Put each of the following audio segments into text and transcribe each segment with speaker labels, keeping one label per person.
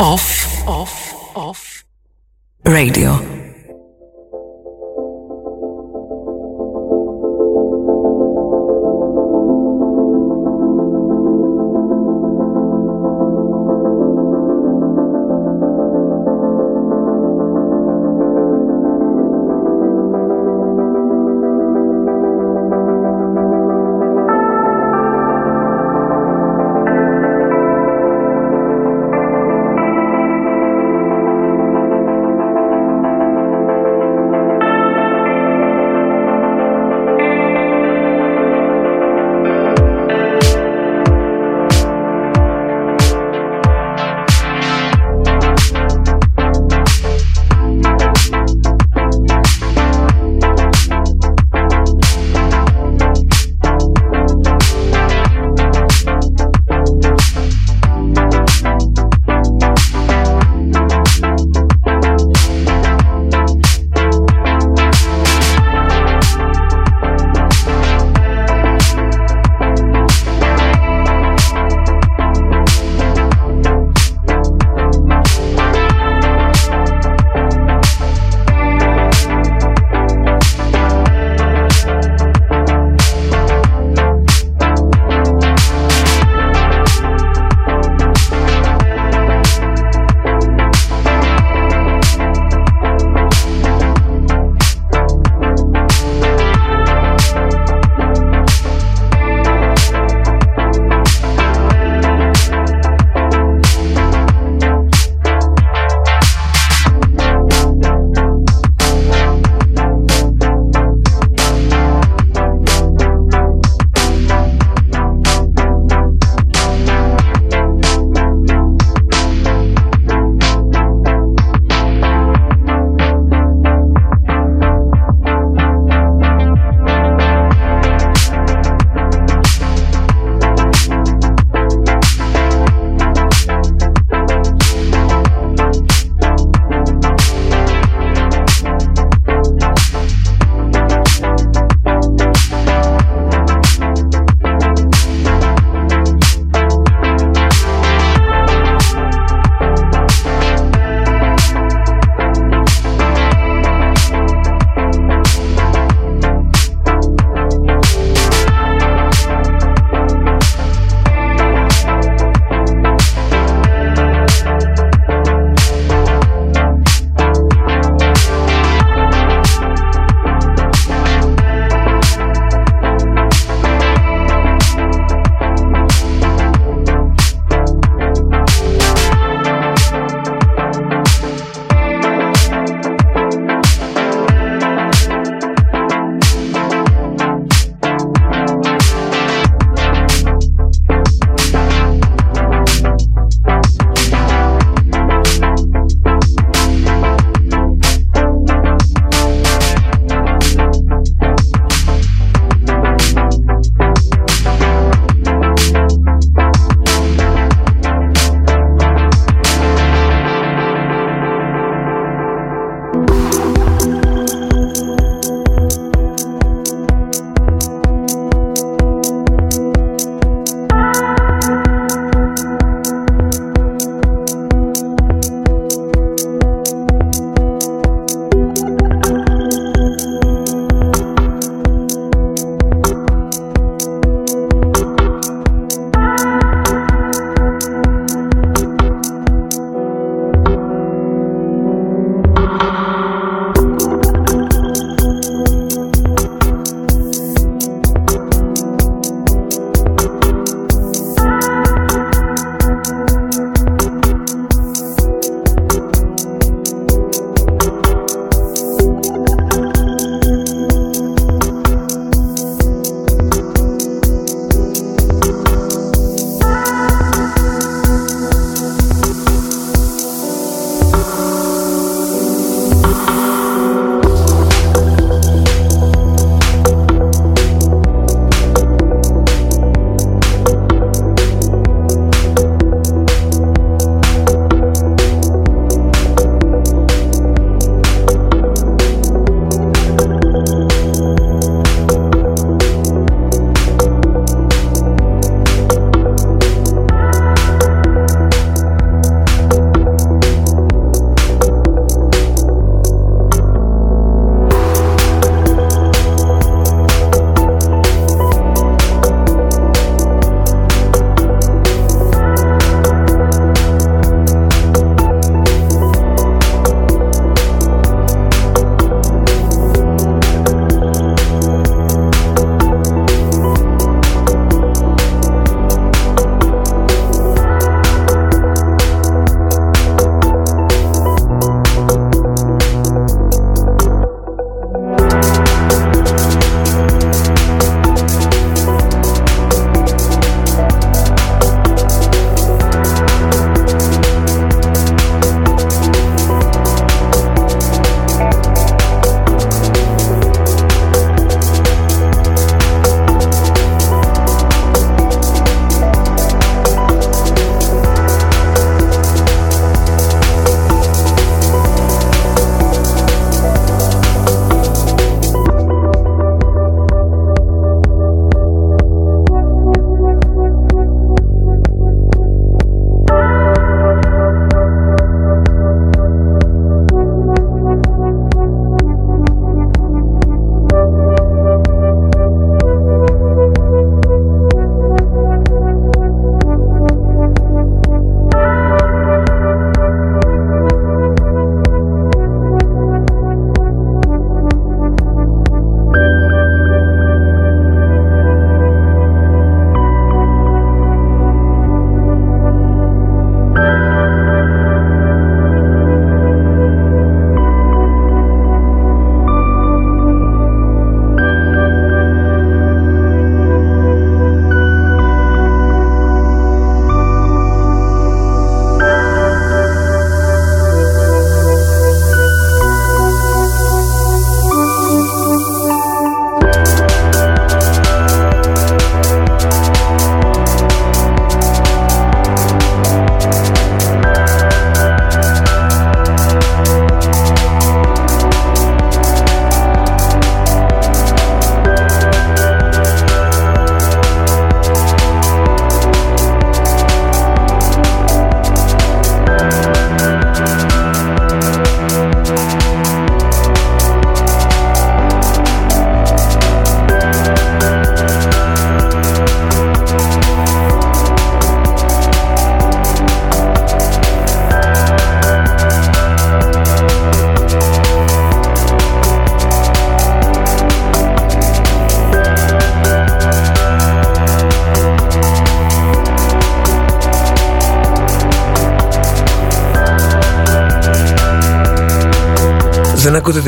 Speaker 1: Off, off, off. Radio.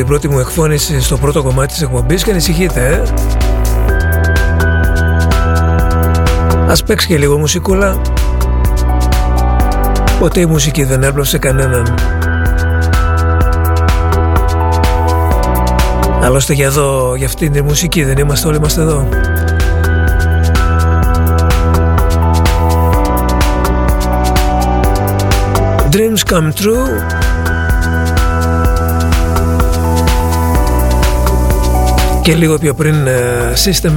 Speaker 2: Την πρώτη μου εκφώνηση στο πρώτο κομμάτι της εκπομπής και ανησυχείτε, ε; Ας παίξει και λίγο μουσικούλα. Ποτέ η μουσική δεν έπλωσε κανέναν. Άλλωστε για εδώ, για αυτήν τη μουσική δεν είμαστε όλοι είμαστε εδώ. Dreams come true και λίγο πιο πριν ε, System 96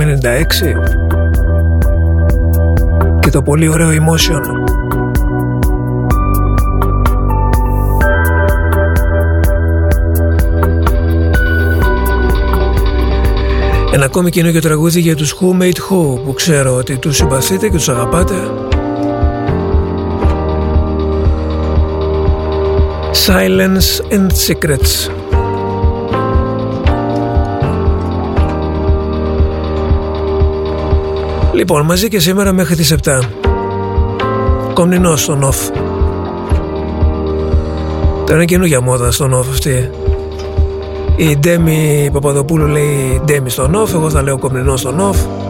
Speaker 2: και το πολύ ωραίο Emotion Ένα ακόμη καινούργιο τραγούδι για τους Who Made Who που ξέρω ότι τους συμπαθείτε και τους αγαπάτε. Silence and Secrets. Λοιπόν, μαζί και σήμερα μέχρι τις 7. Κομνηνός στον off. Τώρα είναι καινούργια μόδα στον off αυτή. Η Ντέμι Παπαδοπούλου λέει Ντέμι στον off, εγώ θα λέω κομνηνός στον off.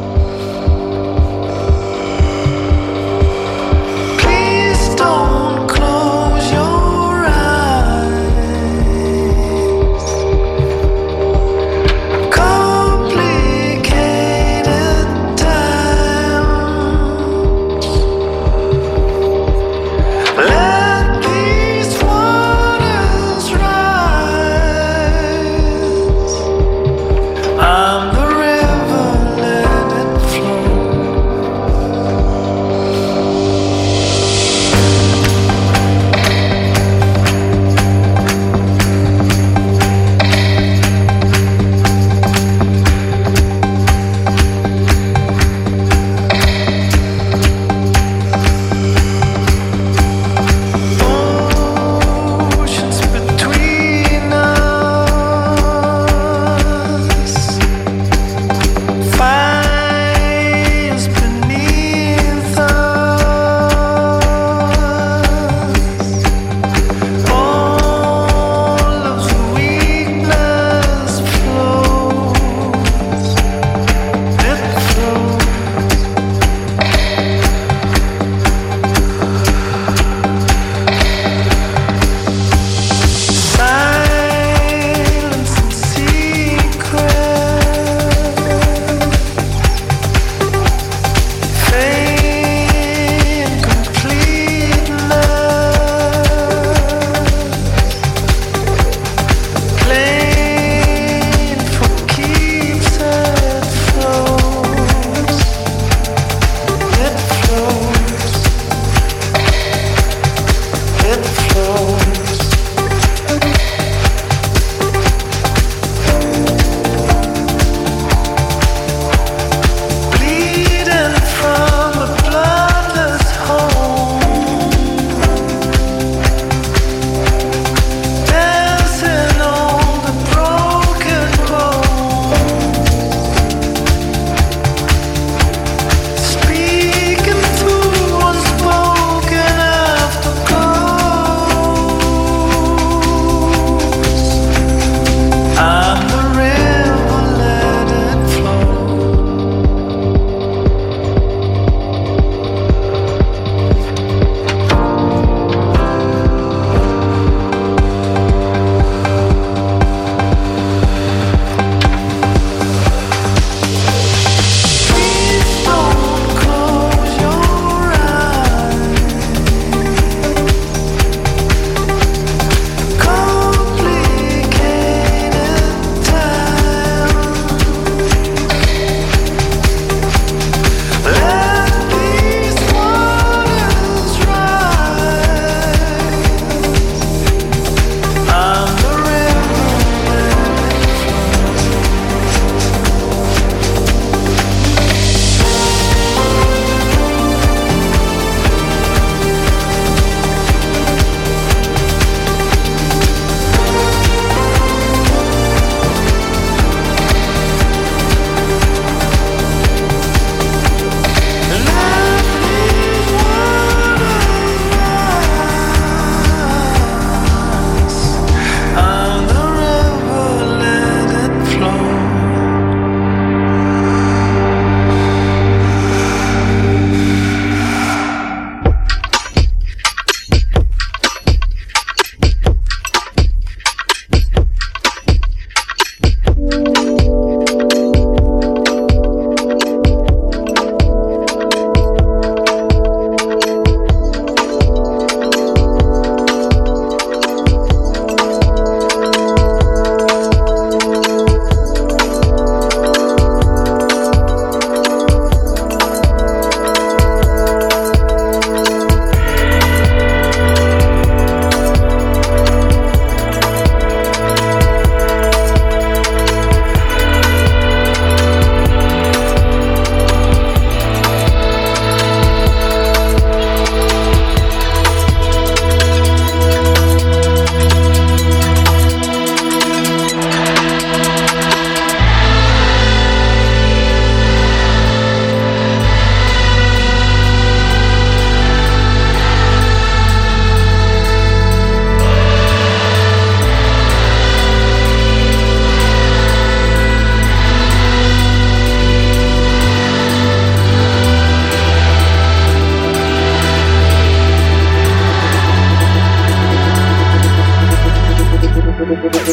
Speaker 3: Thank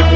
Speaker 3: you.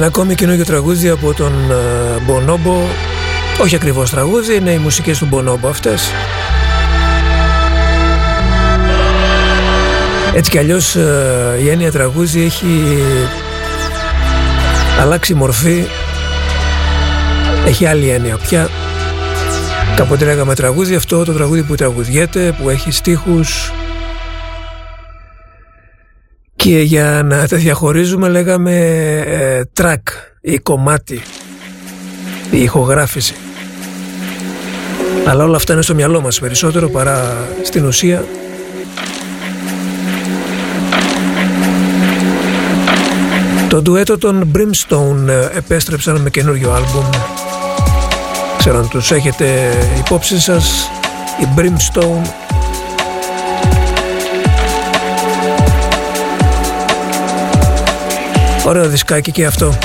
Speaker 2: Ένα ακόμη καινούργιο τραγούδι από τον Μπονόμπο όχι ακριβώς τραγούδι, είναι οι μουσικές του Μπονόμπο αυτές. Έτσι κι αλλιώς ε, η έννοια τραγούδι έχει αλλάξει μορφή. Έχει άλλη έννοια πια. Κάποτε λέγαμε τραγούδι αυτό το τραγούδι που τραγουδιέται, που έχει στίχους και για να τα διαχωρίζουμε λέγαμε τρακ track ή κομμάτι, η ηχογράφηση. Αλλά όλα αυτά είναι στο μυαλό μας περισσότερο παρά στην ουσία.
Speaker 4: Το ντουέτο των Brimstone ε, επέστρεψαν με καινούριο άλμπουμ. Ξέρω αν τους έχετε υπόψη σας. Η Brimstone Ωραίο δισκάκι και αυτό.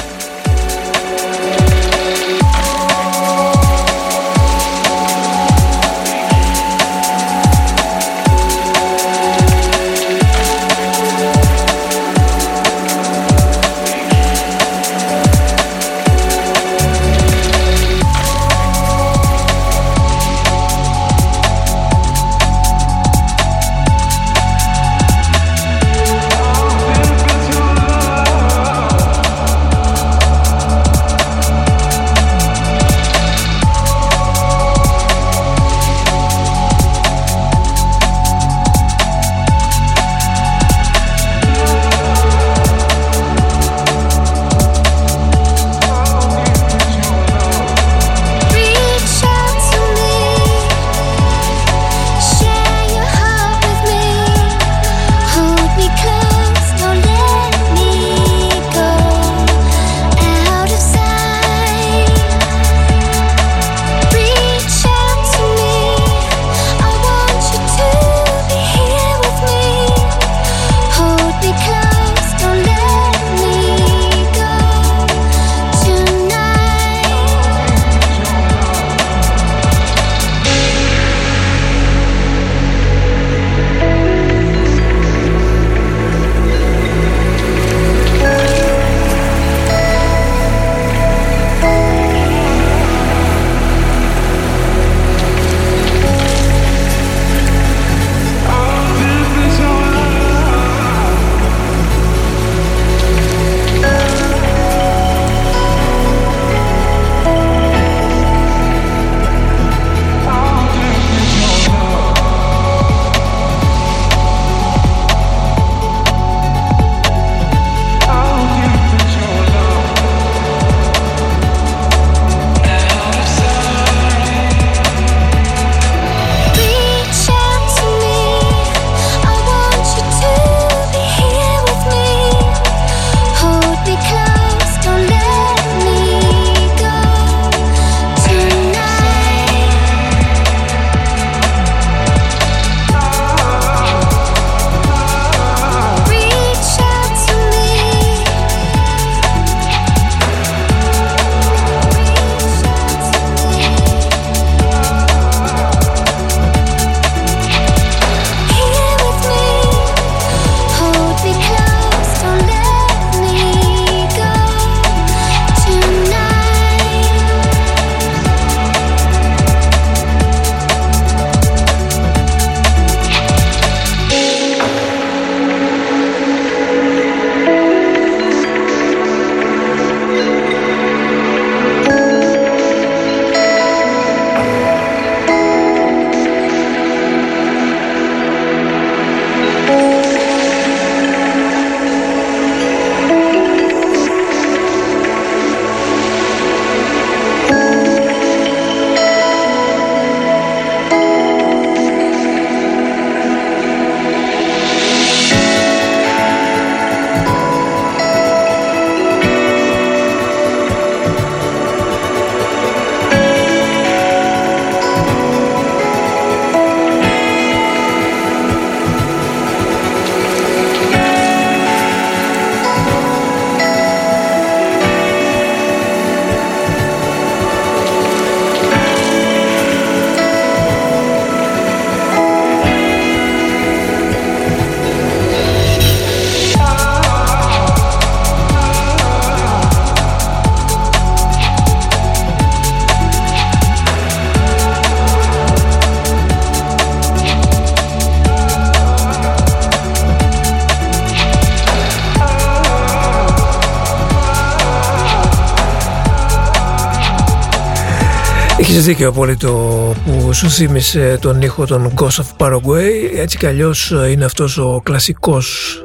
Speaker 4: Έχεις δίκιο απόλυτο που σου θύμισε τον ήχο των Ghost of Paraguay. Έτσι κι αλλιώς είναι αυτός ο κλασικός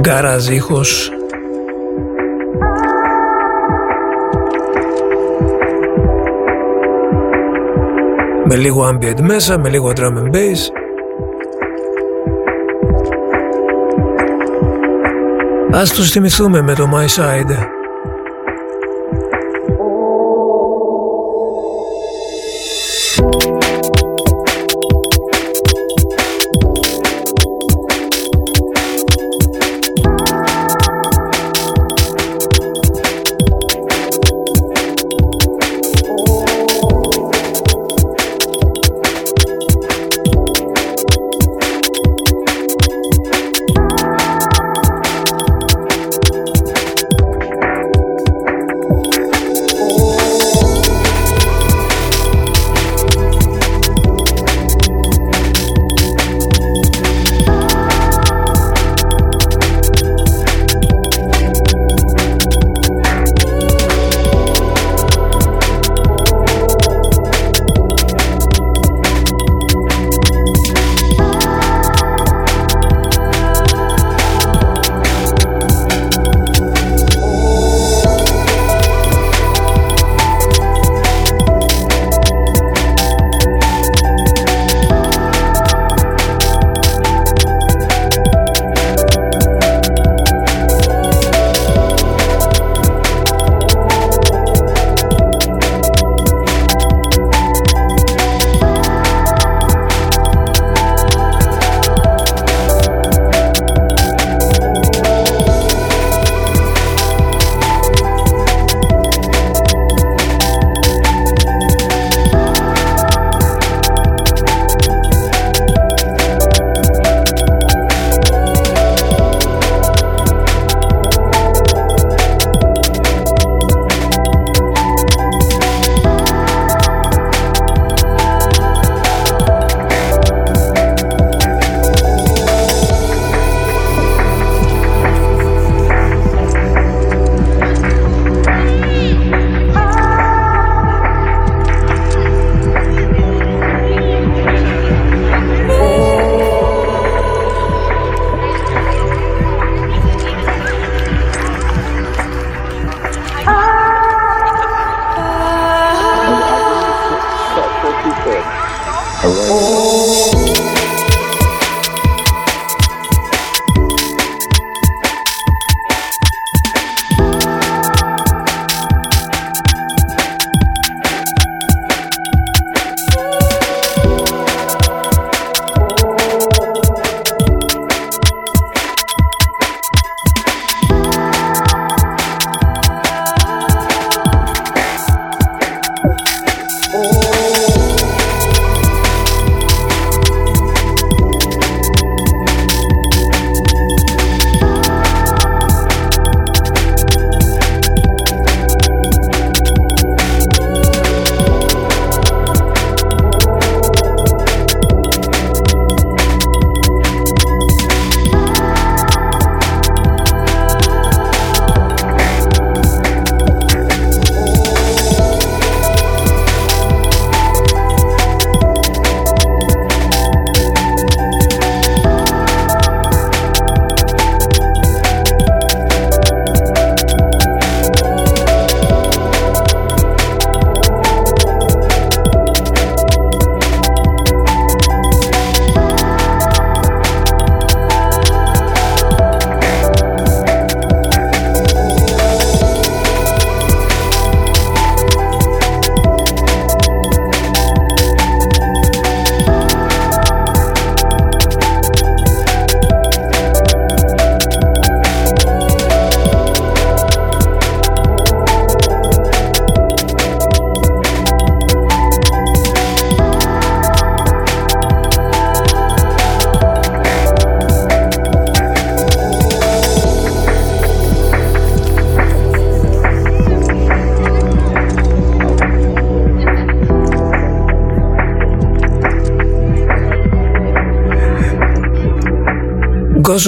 Speaker 4: garage ήχος. Με λίγο ambient μέσα, με λίγο drum and bass.
Speaker 2: Ας τους θυμηθούμε με το My Side.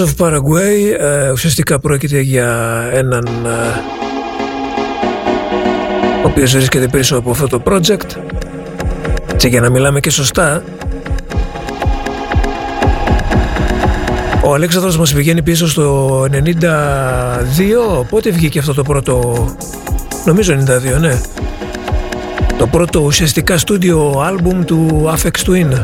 Speaker 2: Of Paraguay ε, ουσιαστικά πρόκειται για έναν ε, ο οποίος βρίσκεται πίσω από αυτό το project. Και για να μιλάμε και σωστά ο Αλέξανδρος μας πηγαίνει πίσω στο 92 πότε βγήκε αυτό το πρώτο νομίζω 92 ναι. Το πρώτο ουσιαστικά στούντιο άλμπουμ του Afex Twin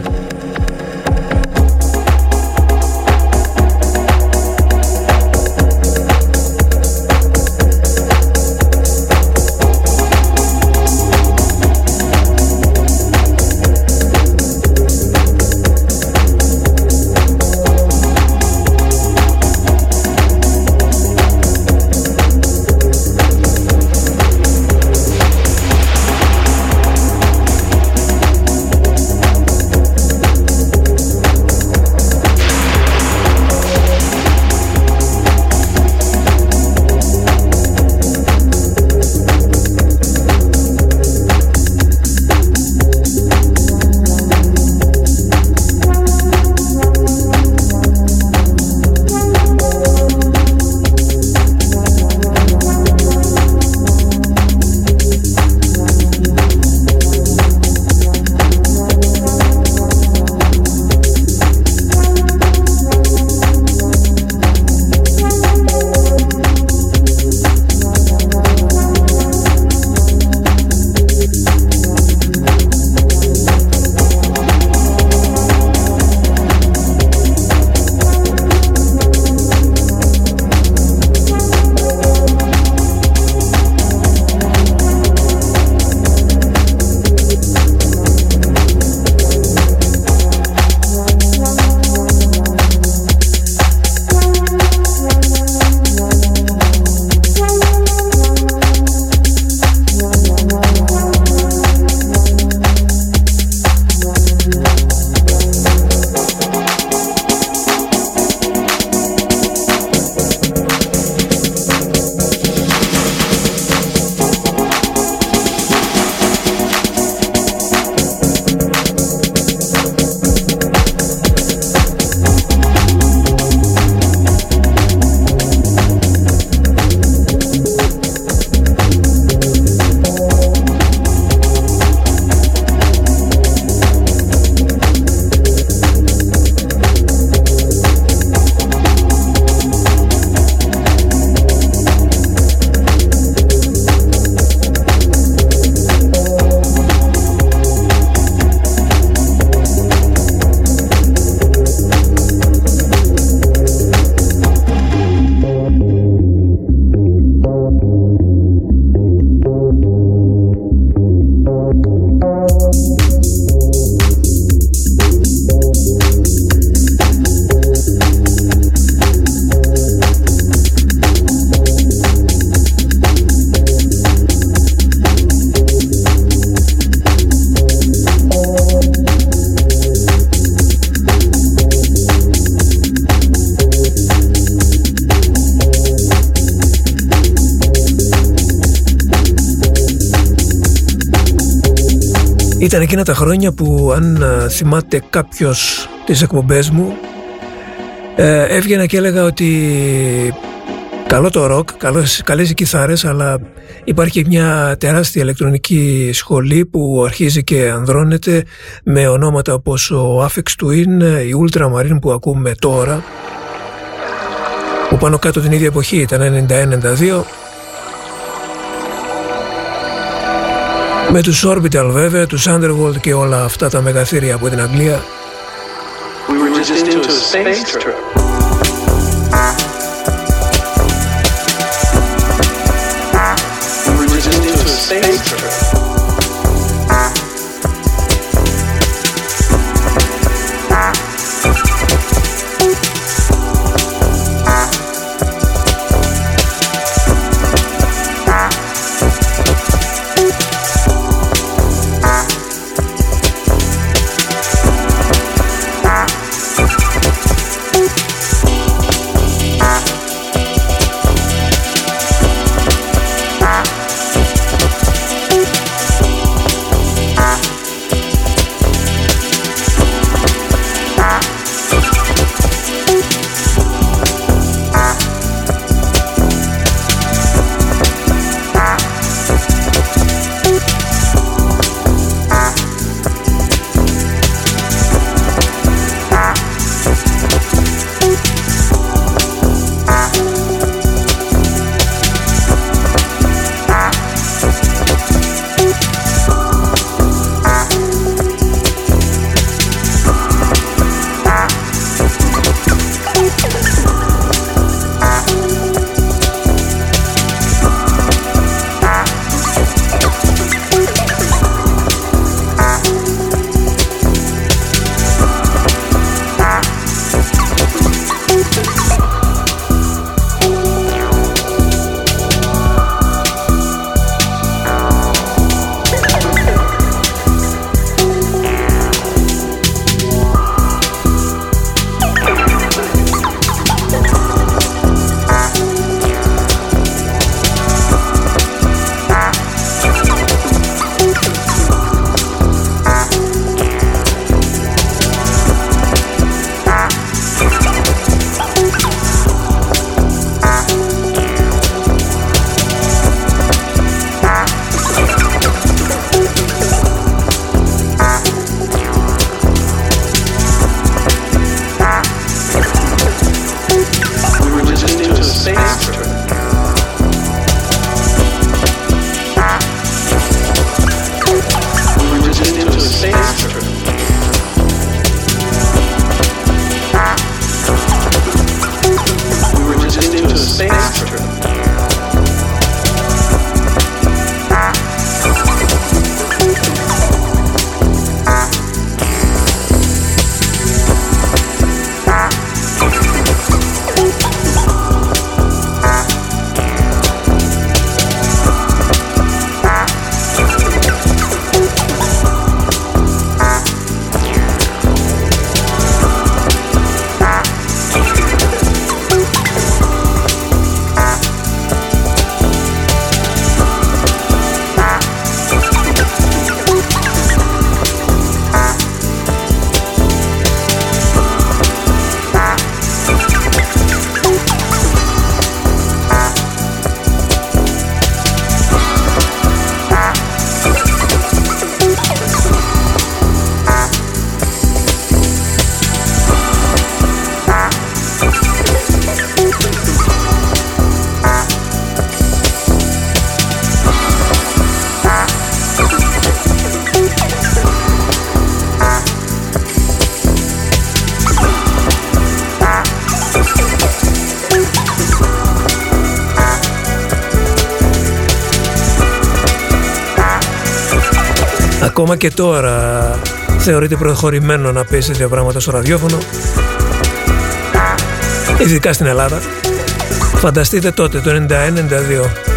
Speaker 2: Ήταν εκείνα τα χρόνια που αν θυμάται κάποιος τις εκπομπές μου ε, έβγαινα και έλεγα ότι καλό το ροκ, καλές, καλές οι κιθάρες αλλά υπάρχει μια τεράστια ηλεκτρονική σχολή που αρχίζει και ανδρώνεται με ονόματα όπως ο Afex Twin, η Ultramarine που ακούμε τώρα που πάνω κάτω την ίδια εποχή ήταν 91-92 με τους Orbital βέβαια, τους Underworld και όλα αυτά τα μεγαθύρια από την Αγγλία. Ακόμα και τώρα θεωρείται προχωρημένο να πέσει τέτοια πράγματα στο ραδιόφωνο. Ειδικά στην Ελλάδα. Φανταστείτε τότε το 91-92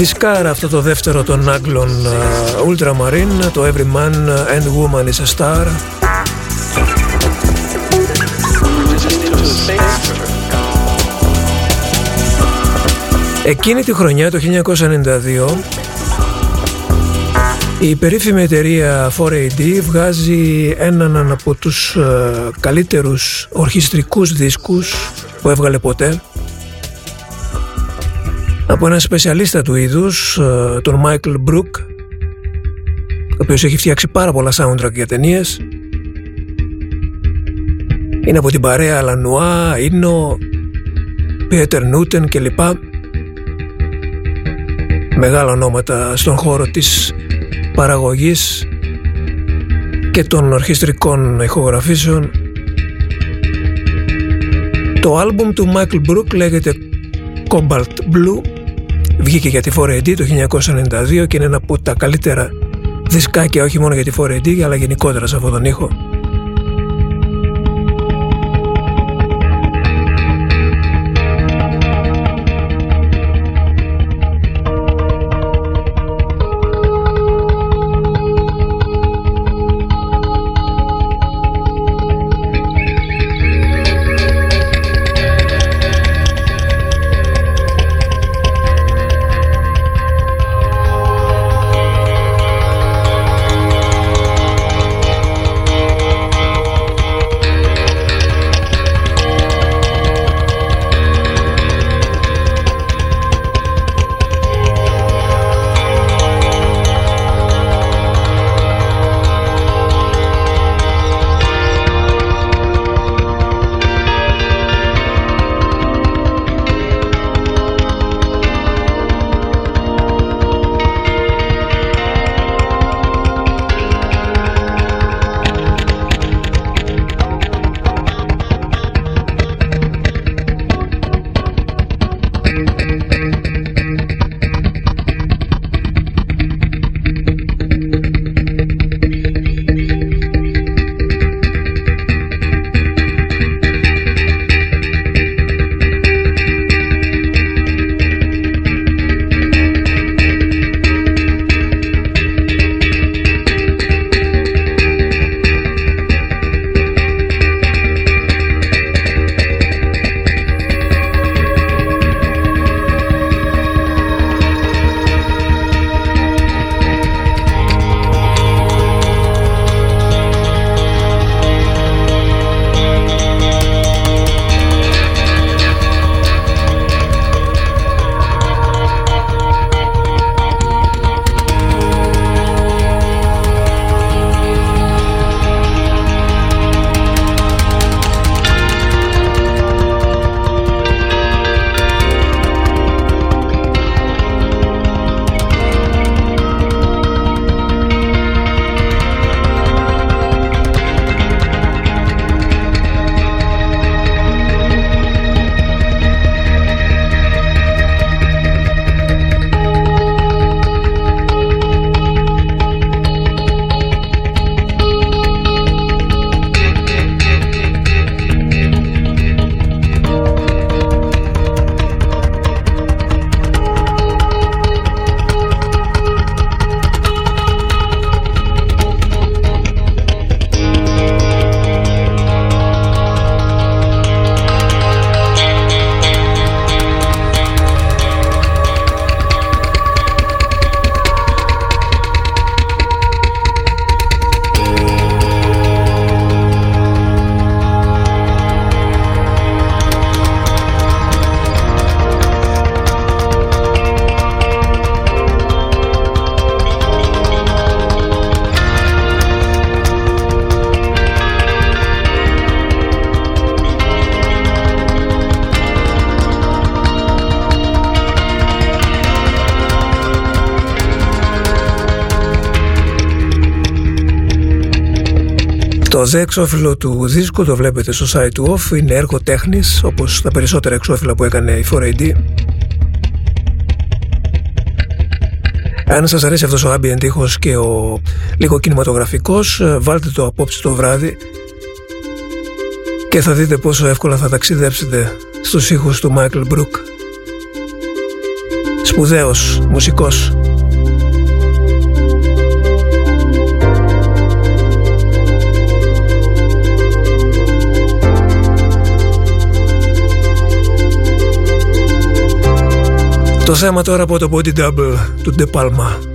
Speaker 2: Δισκάρα αυτό το δεύτερο των Άγγλων uh, Ultramarine, το Every Man and Woman is a Star. Εκείνη τη χρονιά, το 1992, η περίφημη εταιρεία 4AD βγάζει έναν από τους uh, καλύτερους ορχιστρικούς δίσκους που έβγαλε ποτέ από έναν σπεσιαλίστα του είδους, uh, τον Michael Brook ο οποίος έχει φτιάξει πάρα πολλά soundtrack για ταινίες. Είναι από την παρέα Λανουά, Ίνο, Πίτερ Νούτεν κλπ. Μεγάλα ονόματα στον χώρο της παραγωγής και των ορχιστρικών ηχογραφήσεων. Το άλμπουμ του Michael Brook λέγεται Cobalt Blue βγήκε για τη 4AD το 1992 και είναι ένα από τα καλύτερα δισκάκια όχι μόνο για τη 4AD αλλά γενικότερα σε αυτόν τον ήχο. Το δε εξώφυλλο του δίσκου το βλέπετε στο site του OFF, είναι έργο τέχνης όπως τα περισσότερα εξώφυλλα που έκανε η 4AD. Αν σας αρέσει αυτός ο ambient ήχος και ο λίγο κινηματογραφικός, βάλτε το απόψε το βράδυ και θα δείτε πόσο εύκολα θα ταξιδέψετε στους ήχους του Michael Brook. σπουδαίος μουσικός. Το θέμα τώρα από το Body Double του De Palma.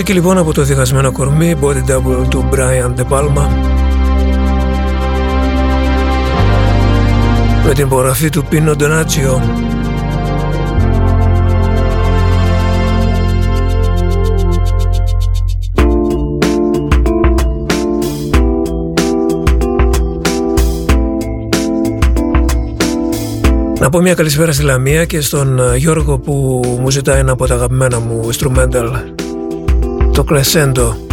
Speaker 2: Μουσική λοιπόν από το διχασμένο κορμί Body Double του Brian De Palma. Με την υπογραφή του Pino Donaggio Να πω μια καλησπέρα στη Λαμία και στον Γιώργο που μου ζητάει ένα από τα αγαπημένα μου instrumental το Crescendo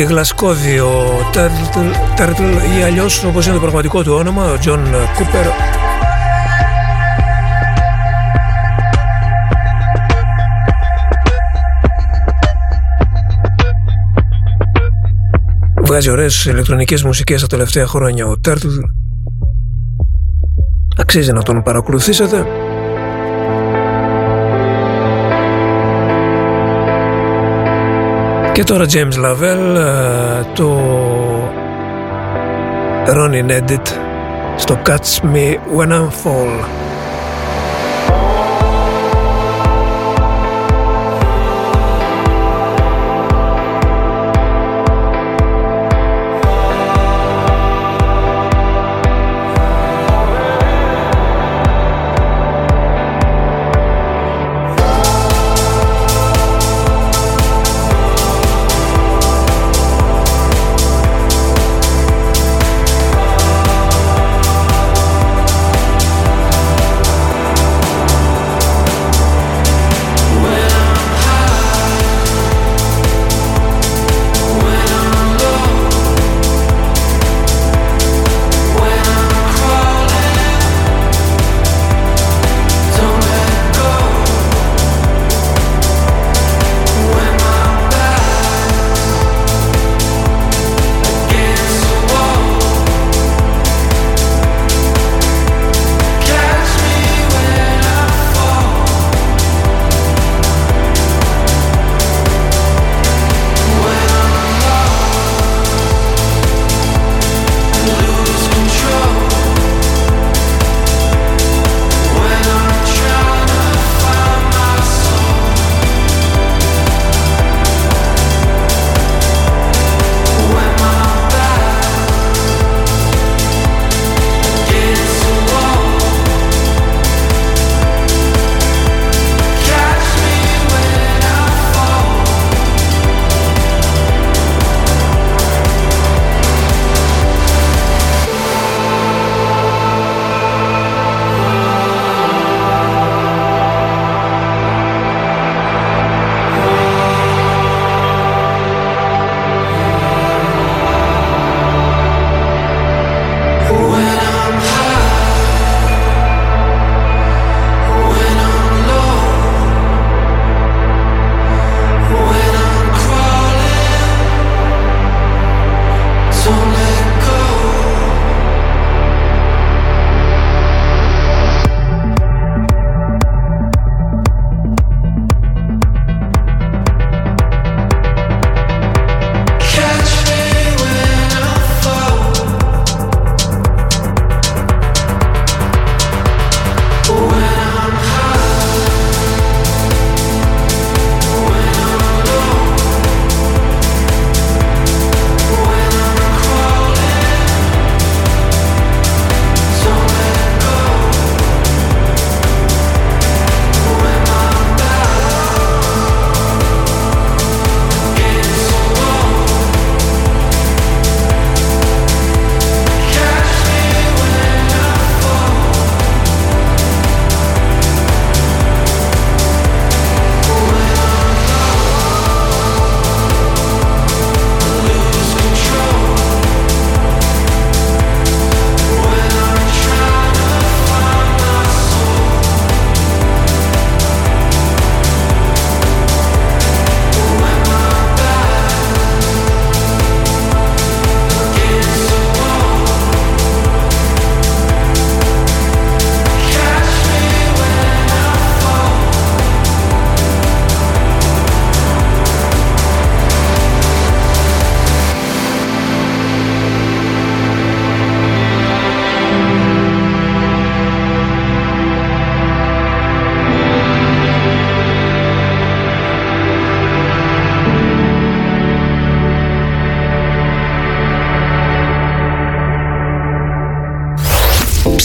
Speaker 2: τη Γλασκόβη ο Turtle ή αλλιώς όπως είναι το πραγματικό του όνομα ο Τζον Κούπερ. Βγάζει ωραίες ηλεκτρονικές μουσικές τα τελευταία χρόνια. Ο Turtle Αξίζει να τον παρακολουθήσετε Και τώρα James Lavelle ε, το Ronin Edit στο Catch Me When I Fall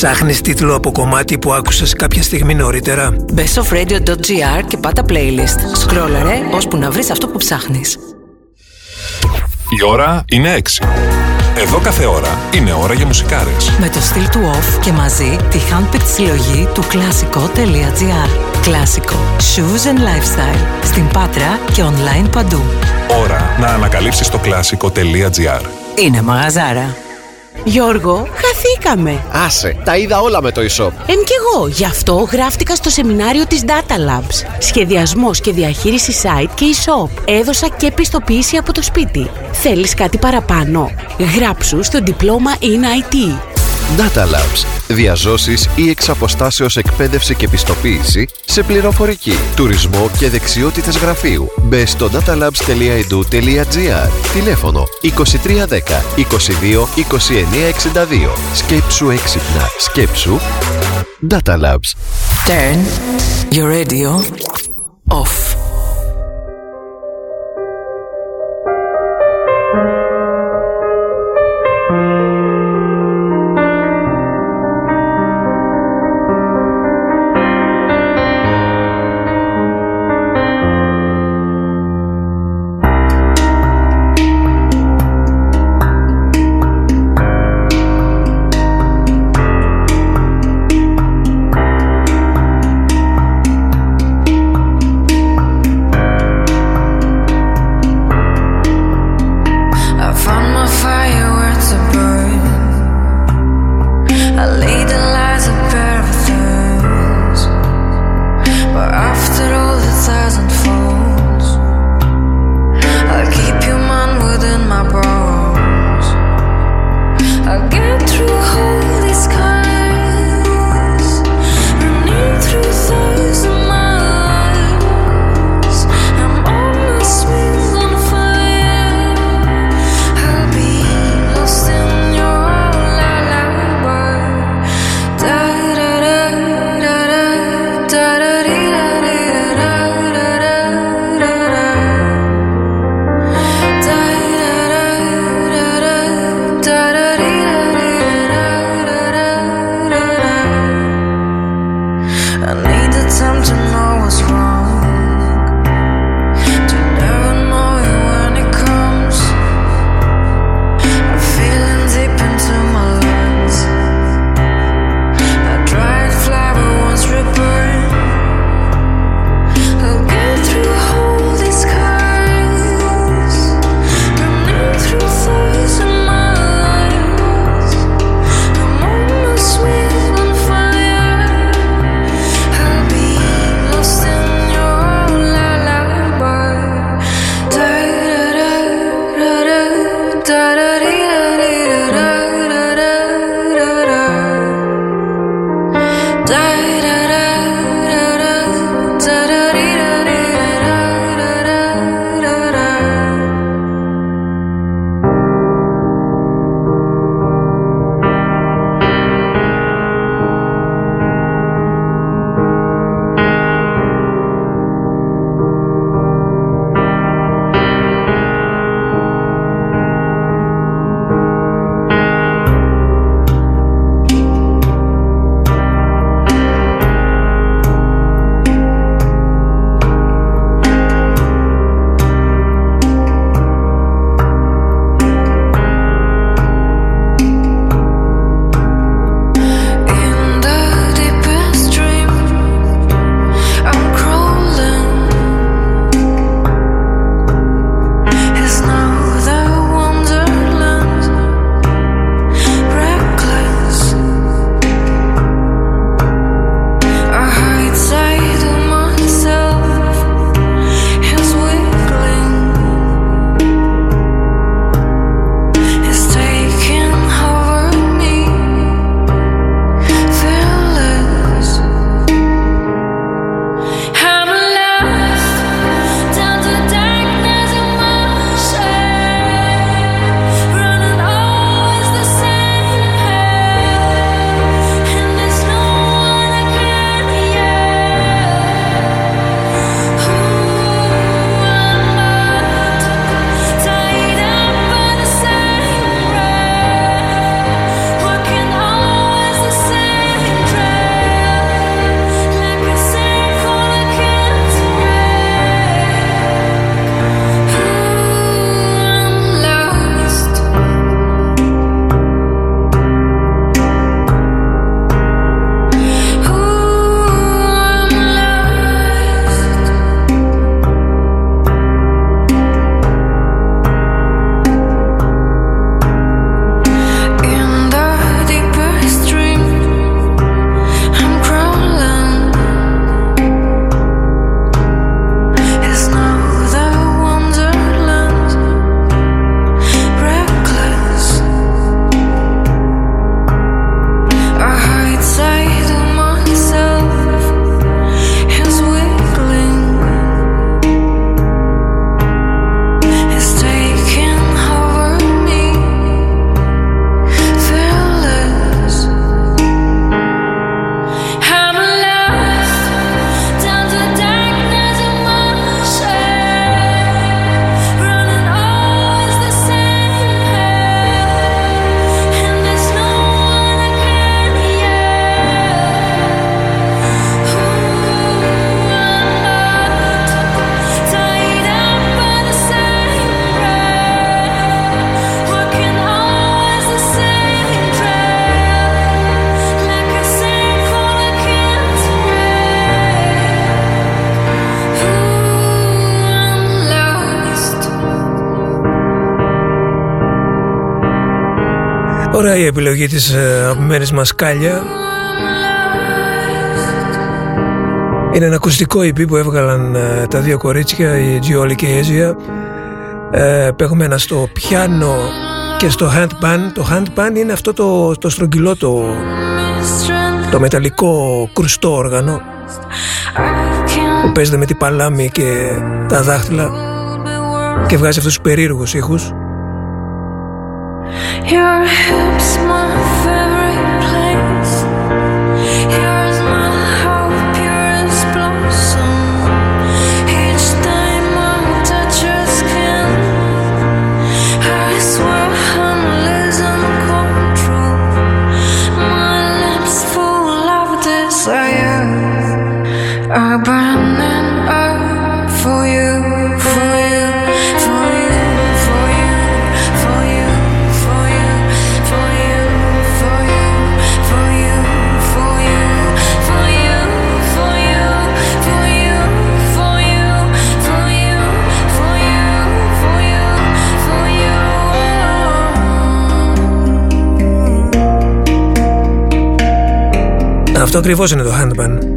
Speaker 2: Ψάχνεις τίτλο από κομμάτι που άκουσες κάποια στιγμή νωρίτερα;
Speaker 1: bestofradio.gr και πάτα playlist. Σκρόλαρε ώσπου να βρεις αυτό που ψάχνεις.
Speaker 3: Η ώρα είναι 6. Εδώ κάθε ώρα είναι ώρα για μουσικάρες.
Speaker 1: Με το στυλ του off και μαζί τη handpicked συλλογή του κλασικό.gr. Κλασικό. Shoes and lifestyle. Στην Πάτρα και online παντού.
Speaker 3: Ώρα να ανακαλύψεις το κλασικό.gr.
Speaker 1: Είναι μαγαζάρα.
Speaker 5: Γιώργο, χαθήκαμε.
Speaker 6: Άσε, τα είδα όλα με το e-shop.
Speaker 5: Εμ κι εγώ, γι' αυτό γράφτηκα στο σεμινάριο της Data Labs. Σχεδιασμός και διαχείριση site και e-shop. Έδωσα και πιστοποίηση από το σπίτι. Θέλεις κάτι παραπάνω; Γράψου στο διπλώμα in IT.
Speaker 6: Data Labs. Διαζώσεις ή εξ αποστάσεως εκπαίδευση και πιστοποίηση σε πληροφορική, τουρισμό και δεξιότητες γραφείου. Μπε στο datalabs.edu.gr Τηλέφωνο 2310 22 2962 Σκέψου έξυπνα. Σκέψου Data Labs.
Speaker 1: Turn your radio off.
Speaker 7: Ωραία η επιλογή της ε, αγαπημένης μας Κάλια; Είναι ένα ακουστικό EP που έβγαλαν ε, τα δύο κορίτσια η Τζιόλη και η Έζια. Ε, παιγμένα στο πιάνο και στο handpan. Το handpan είναι αυτό το, το στρογγυλό το, το μεταλλικό κρουστό όργανο που παίζεται με την παλάμη και τα δάχτυλα και βγάζει αυτούς τους περίεργους ήχους. Your hips, my favorite Αυτό ακριβώς είναι το handpan.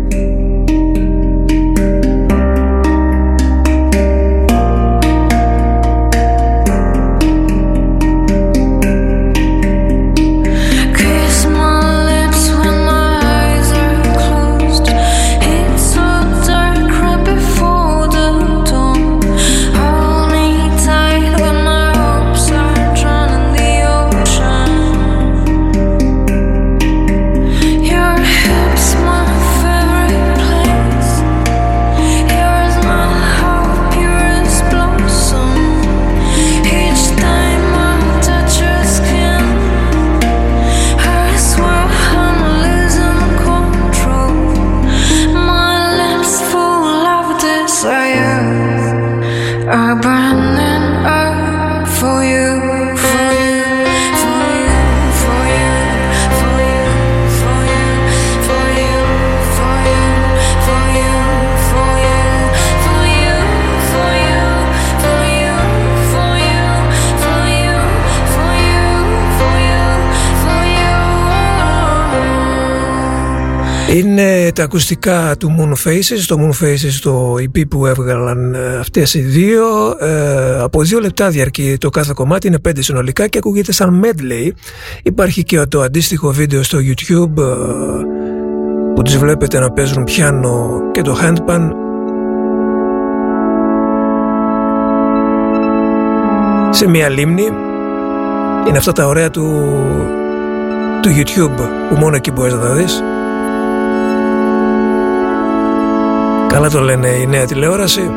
Speaker 7: Είναι τα ακουστικά του Moon Faces, το Moon Faces το EP που έβγαλαν ε, αυτές οι δύο. Ε, από δύο λεπτά διαρκεί το κάθε κομμάτι, είναι πέντε συνολικά και ακούγεται σαν medley. Υπάρχει και το αντίστοιχο βίντεο στο YouTube ε, που τις βλέπετε να παίζουν πιάνο και το handpan. Σε μια λίμνη. Είναι αυτά τα ωραία του, του YouTube που μόνο εκεί μπορείς να τα δεις Καλά το λένε η νέα τηλεόραση.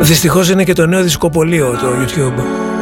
Speaker 7: Δυστυχώς είναι και το νέο δισκοπολείο το YouTube.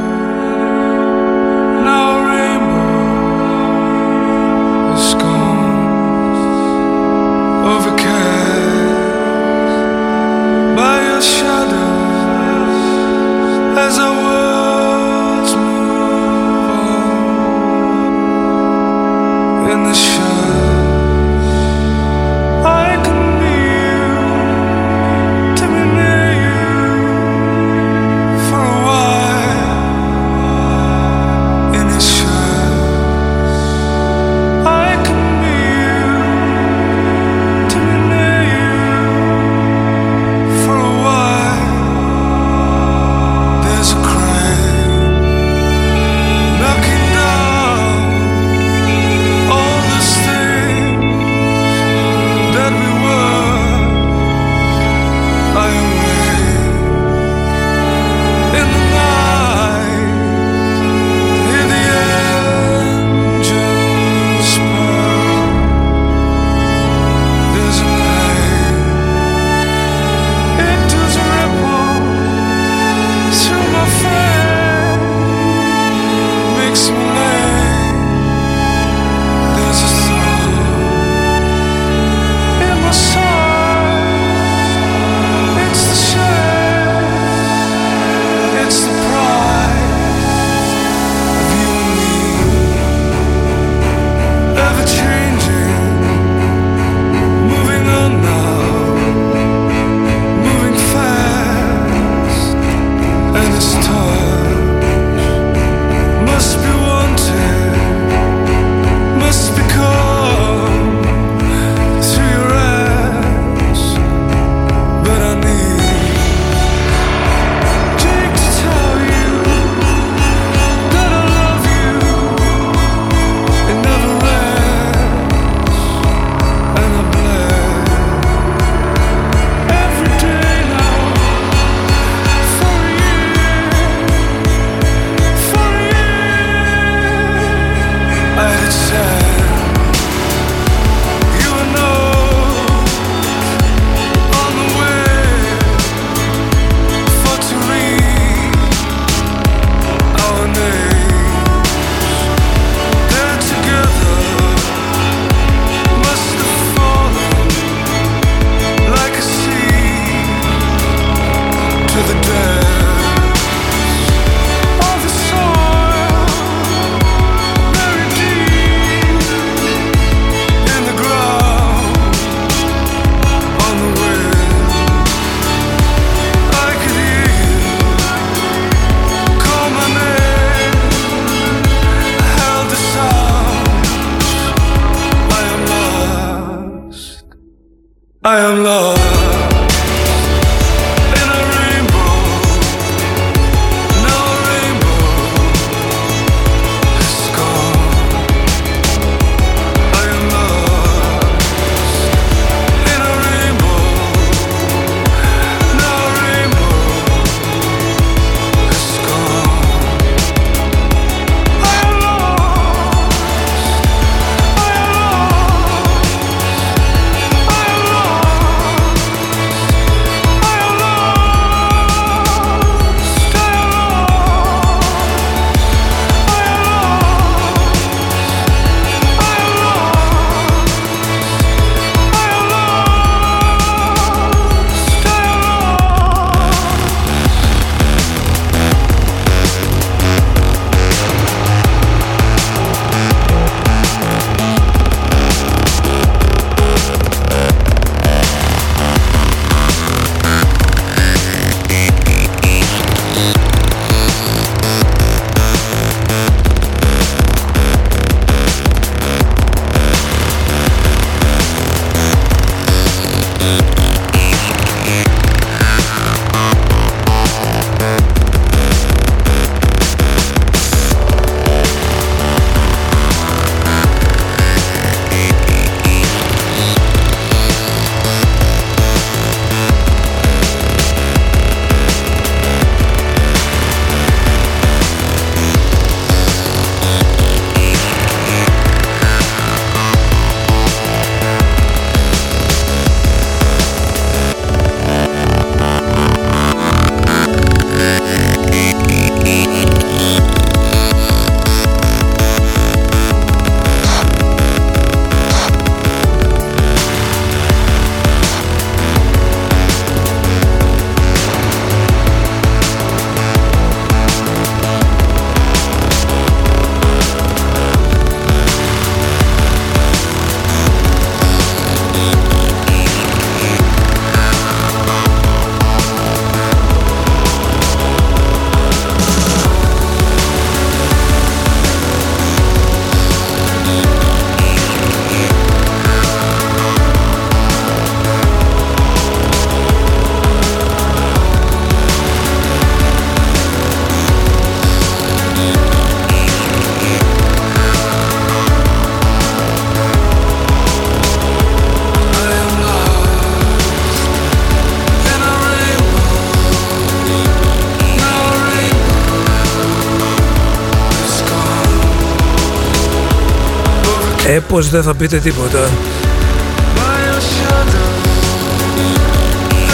Speaker 2: Πως δεν θα πείτε τίποτα.
Speaker 8: by your shadow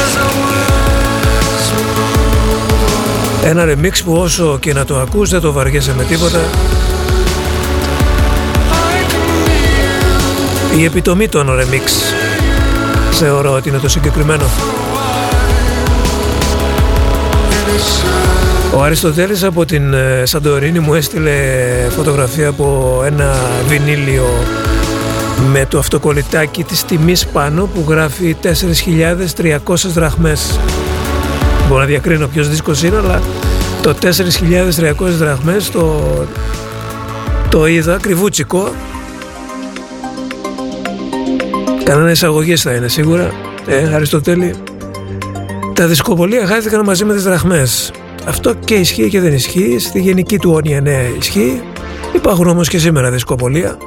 Speaker 8: as the words move
Speaker 2: Ένα remix που όσο και να το ακούς δεν το βαριέσαι με τίποτα.
Speaker 8: I can be
Speaker 2: Η επιτομή των remix θεωρώ ότι είναι το συγκεκριμένο. Ο Αριστοτέλης από την ε, Σαντορίνη μου έστειλε φωτογραφία από ένα βινίλιο με το αυτοκολλητάκι της τιμής πάνω που γράφει 4.300 δραχμές. Μπορώ να διακρίνω ποιος δίσκος είναι, αλλά το 4.300 δραχμές το, το είδα κρυβούτσικο. Κανένα εισαγωγές θα είναι σίγουρα. Ε, Αριστοτέλη. Τα δισκοπολία χάθηκαν μαζί με τις δραχμές. Αυτό και ισχύει και δεν ισχύει. Στη γενική του όνεια ναι ισχύει. Υπάρχουν όμως και σήμερα δισκοπολία.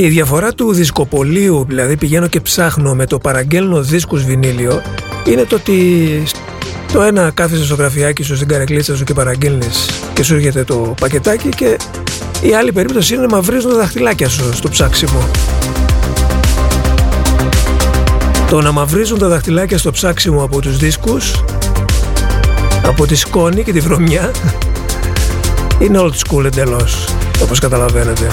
Speaker 2: Και η διαφορά του δισκοπολίου, δηλαδή πηγαίνω και ψάχνω με το παραγγέλνω δίσκους βινίλιο, είναι το ότι το ένα κάθεσαι στο γραφιάκι σου στην καρεκλίτσα σου και παραγγέλνεις και σου έρχεται το πακετάκι και η άλλη περίπτωση είναι να μαυρίζουν τα δαχτυλάκια σου στο ψάξιμο. Το να μαυρίζουν τα δαχτυλάκια στο ψάξιμο από τους δίσκους, από τη σκόνη και τη βρωμιά, είναι old school εντελώς, όπως καταλαβαίνετε.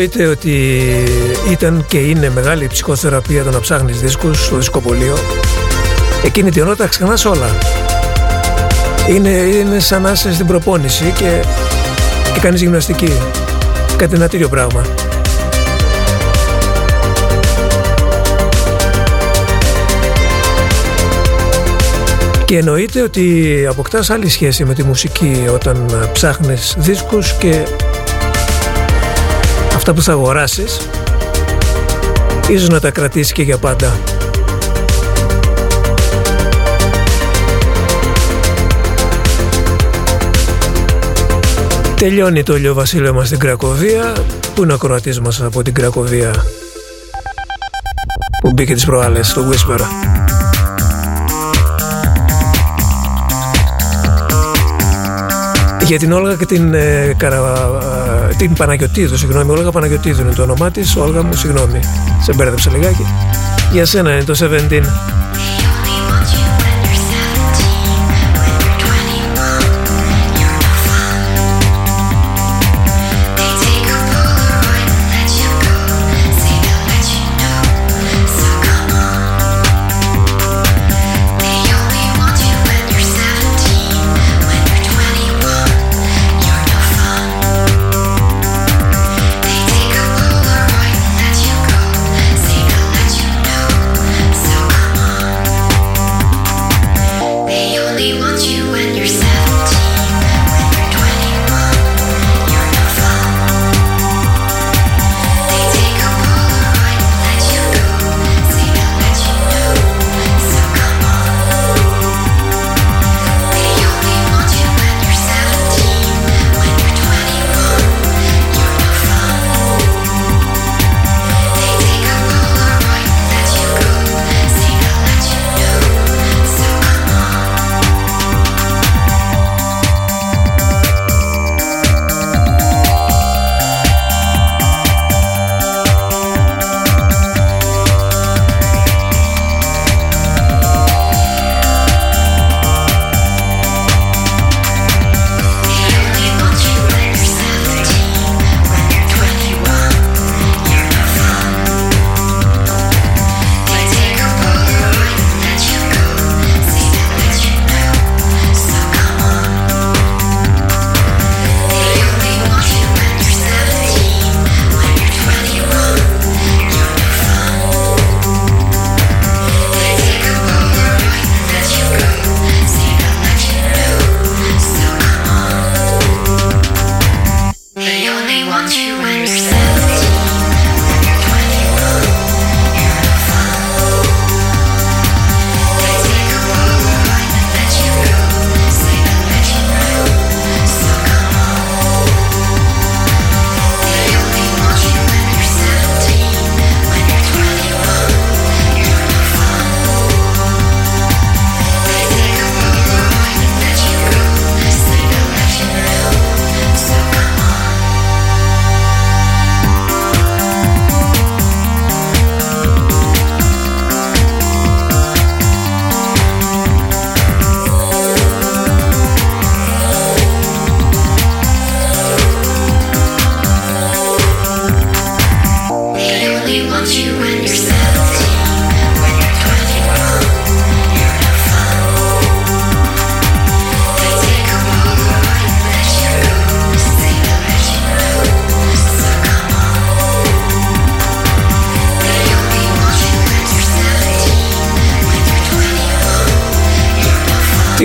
Speaker 2: Εννοείται ότι ήταν και είναι μεγάλη η ψυχοθεραπεία το να ψάχνεις δίσκους στο δισκοπολείο. Εκείνη την ώρα τα ξεχνάς όλα. Είναι, είναι σαν να είσαι στην προπόνηση και, και κάνεις γυμναστική. Κάτι ένα τέτοιο πράγμα. Και εννοείται ότι αποκτάς άλλη σχέση με τη μουσική όταν ψάχνεις δίσκους και αυτά που θα αγοράσεις ίσως να τα κρατήσεις και για πάντα. Τελειώνει το ηλιοβασίλειο μας στην Κρακοβία. Πού είναι ο ακροατής μας από την Κρακοβία; Που μπήκε τις προάλλες στο Whisper. Για την Όλγα και την, ε, Καρα... την Παναγιωτίδου, συγγνώμη, Όλγα Παναγιωτίδου είναι το όνομά της, Όλγα μου, συγγνώμη, σε μπέρδεψε λιγάκι. Για σένα είναι το 17.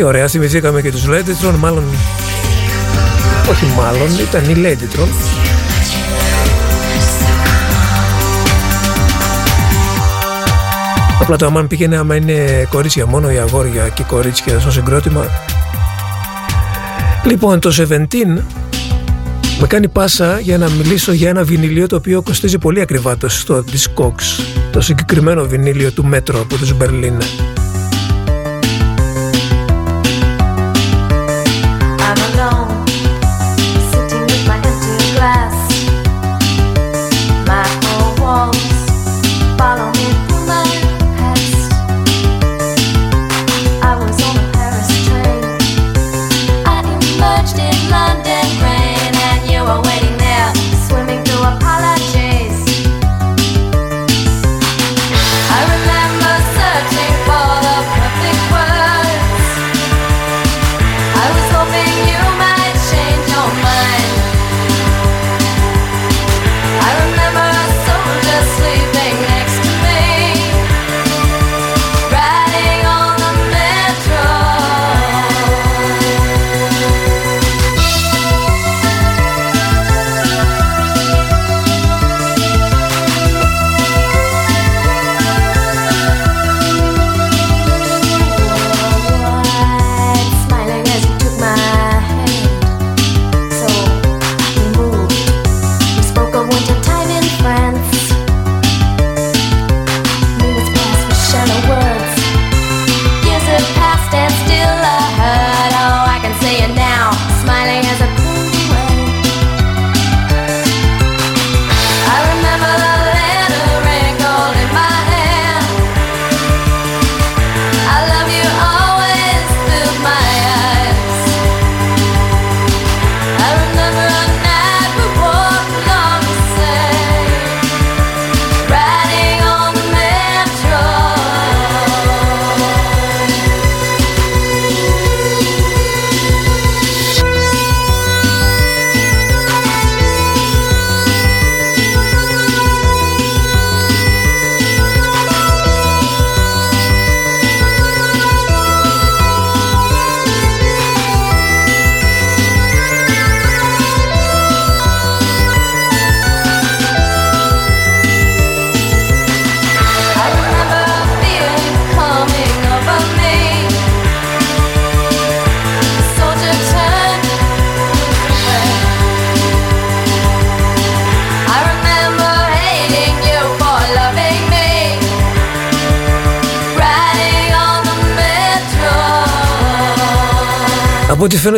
Speaker 2: Ωραία, θυμηθήκαμε και τους Leditron, μάλλον... Όχι μάλλον, ήταν οι Leditron. Απλά το αμάν πήγαινε άμα είναι κορίτσια μόνο ή αγόρια και κορίτσια στο συγκρότημα. Λοιπόν, το 17 με κάνει πάσα για να μιλήσω για ένα βινιλίο το οποίο κοστίζει πολύ ακριβά το στο Discogs. Το συγκεκριμένο βινίλιο του Μέτρο από τους Μπερλίν.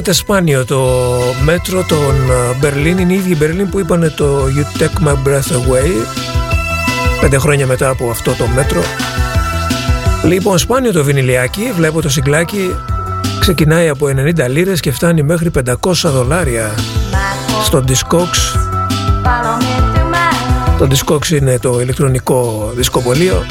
Speaker 9: Από ό,τι φαίνεται σπάνιο το μέτρο των Μπερλίν είναι οι ίδιοι Μπερλίν που είπαν το You Take My Breath Away πέντε χρόνια μετά από αυτό το μέτρο. Λοιπόν σπάνιο το βινιλιάκι βλέπω το συγκλάκι ξεκινάει από 90 λίρες και φτάνει μέχρι 500 δολάρια. Στο Discogs. Το Discogs είναι το ηλεκτρονικό δισκοπολείο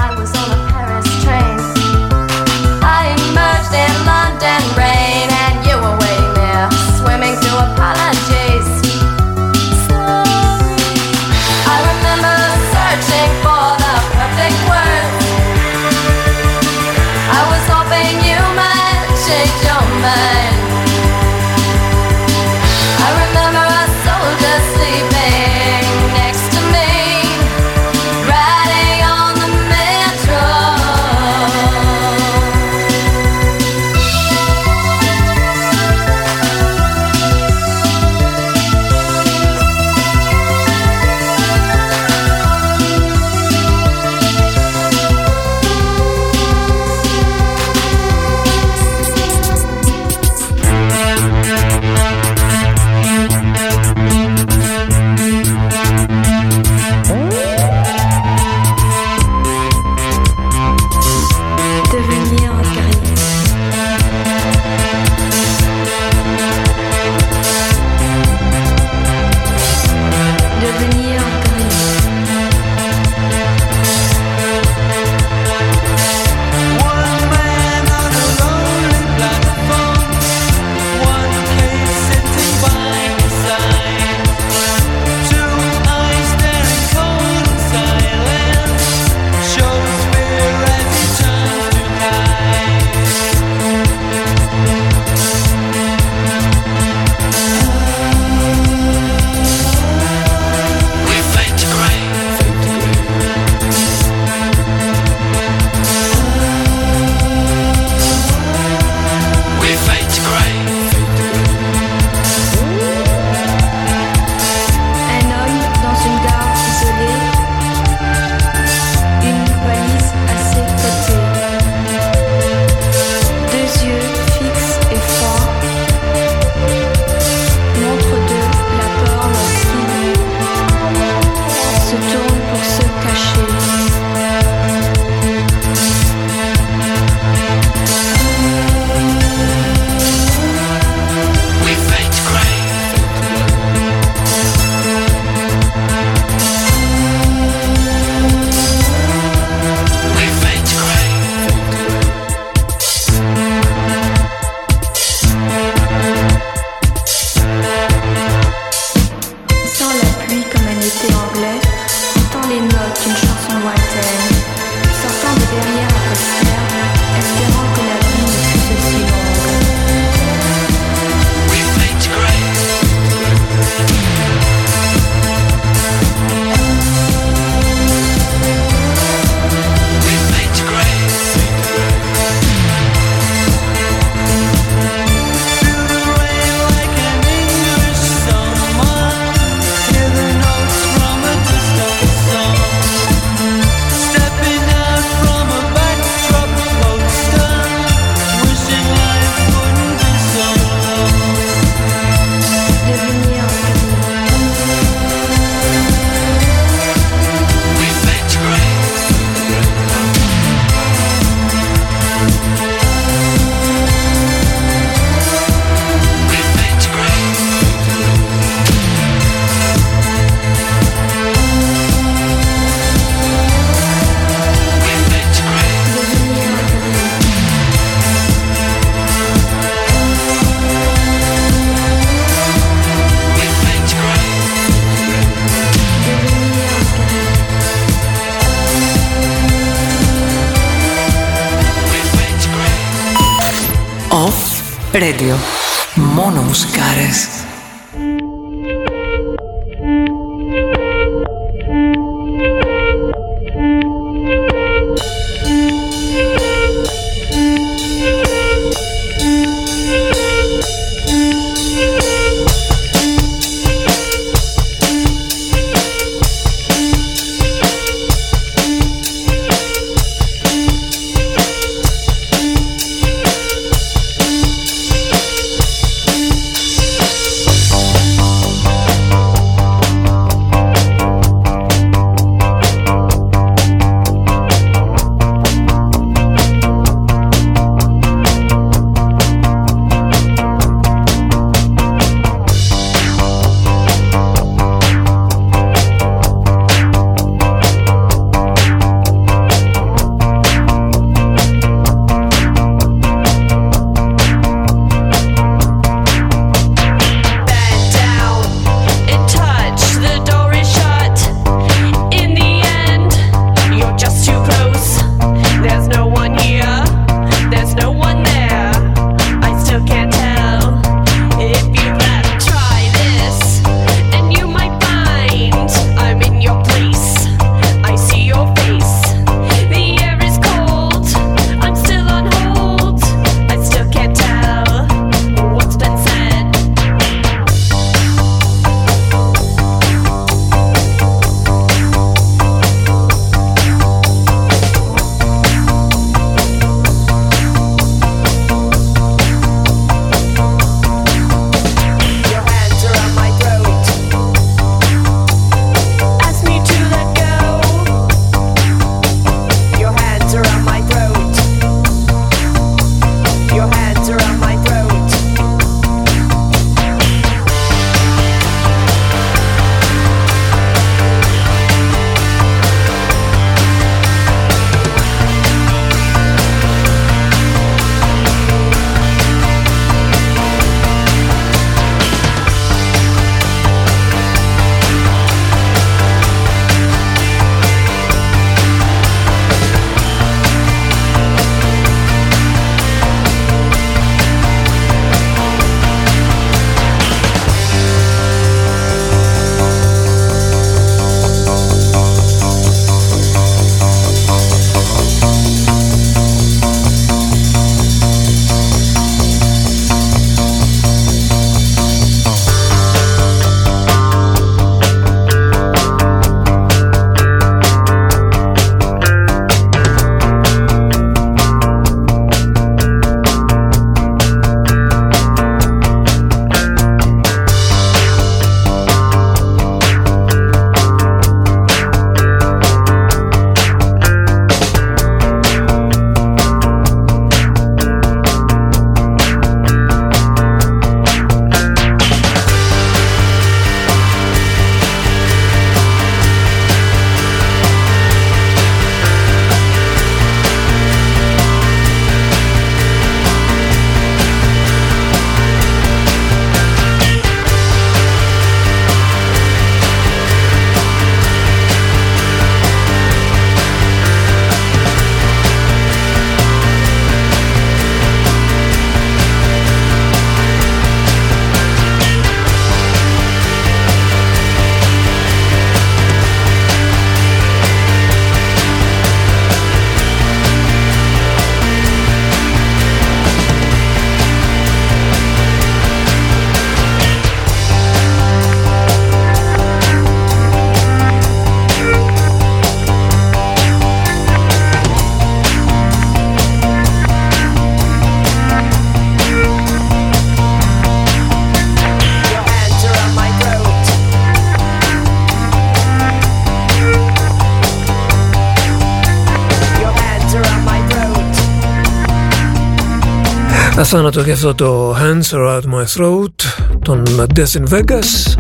Speaker 2: Αθάνατο και αυτό το Hands Around My Throat των Death in Vegas.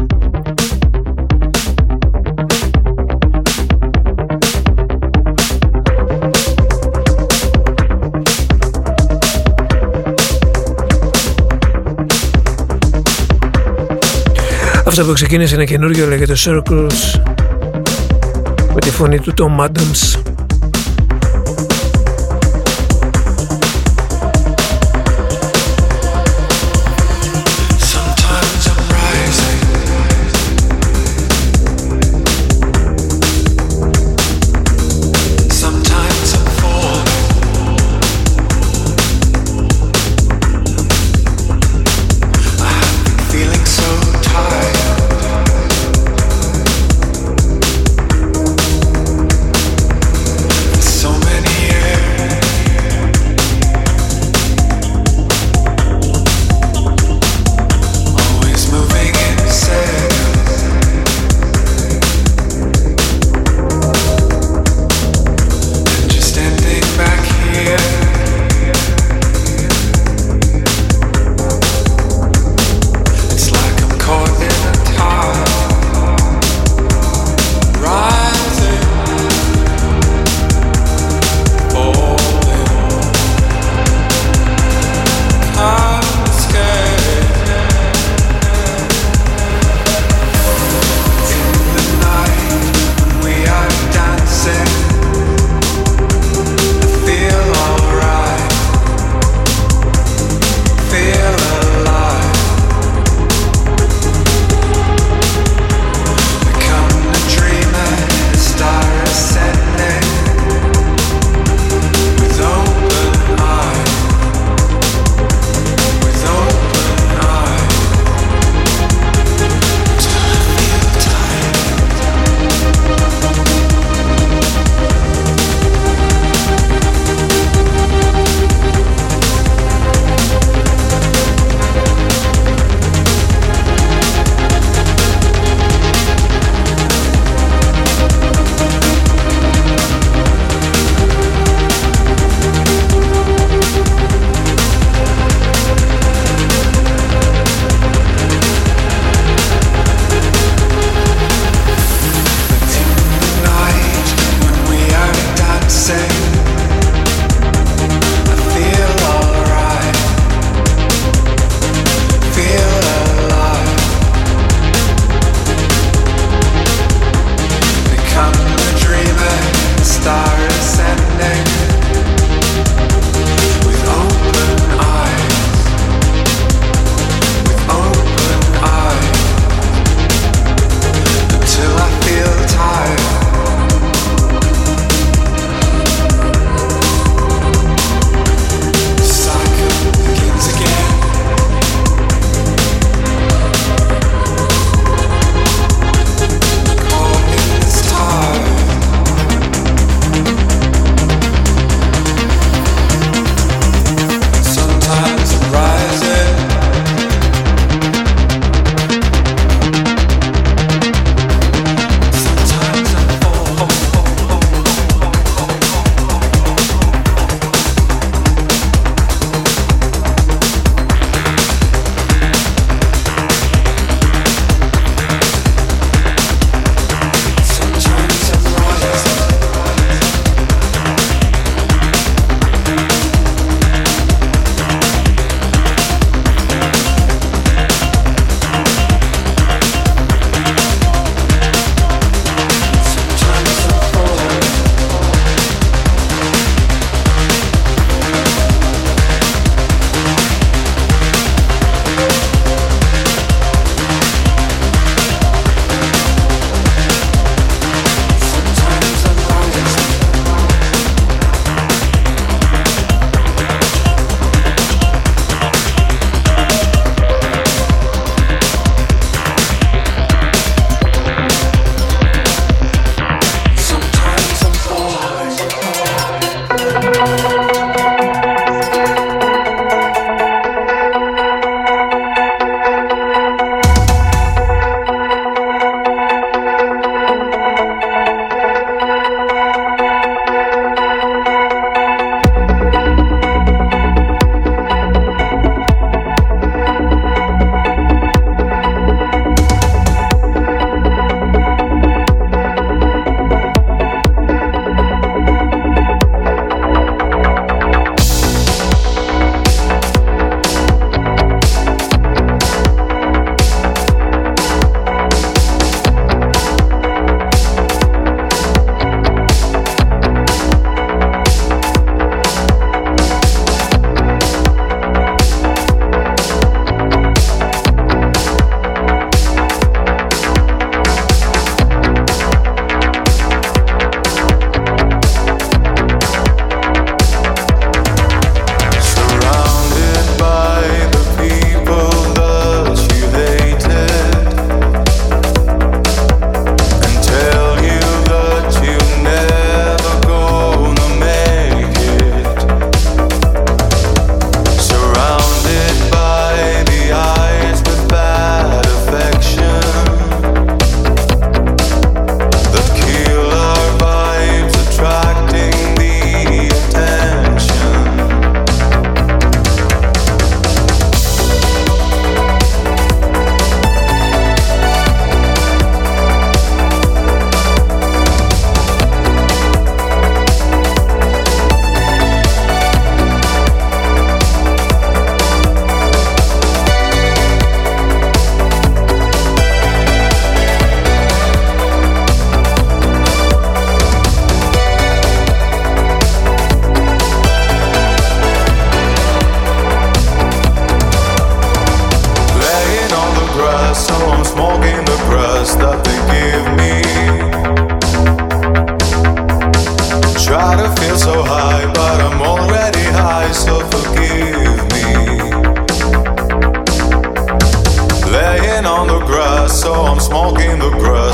Speaker 2: Αυτό που ξεκίνησε ένα καινούργιο λέγεται Circles με τη φωνή του Tom Adams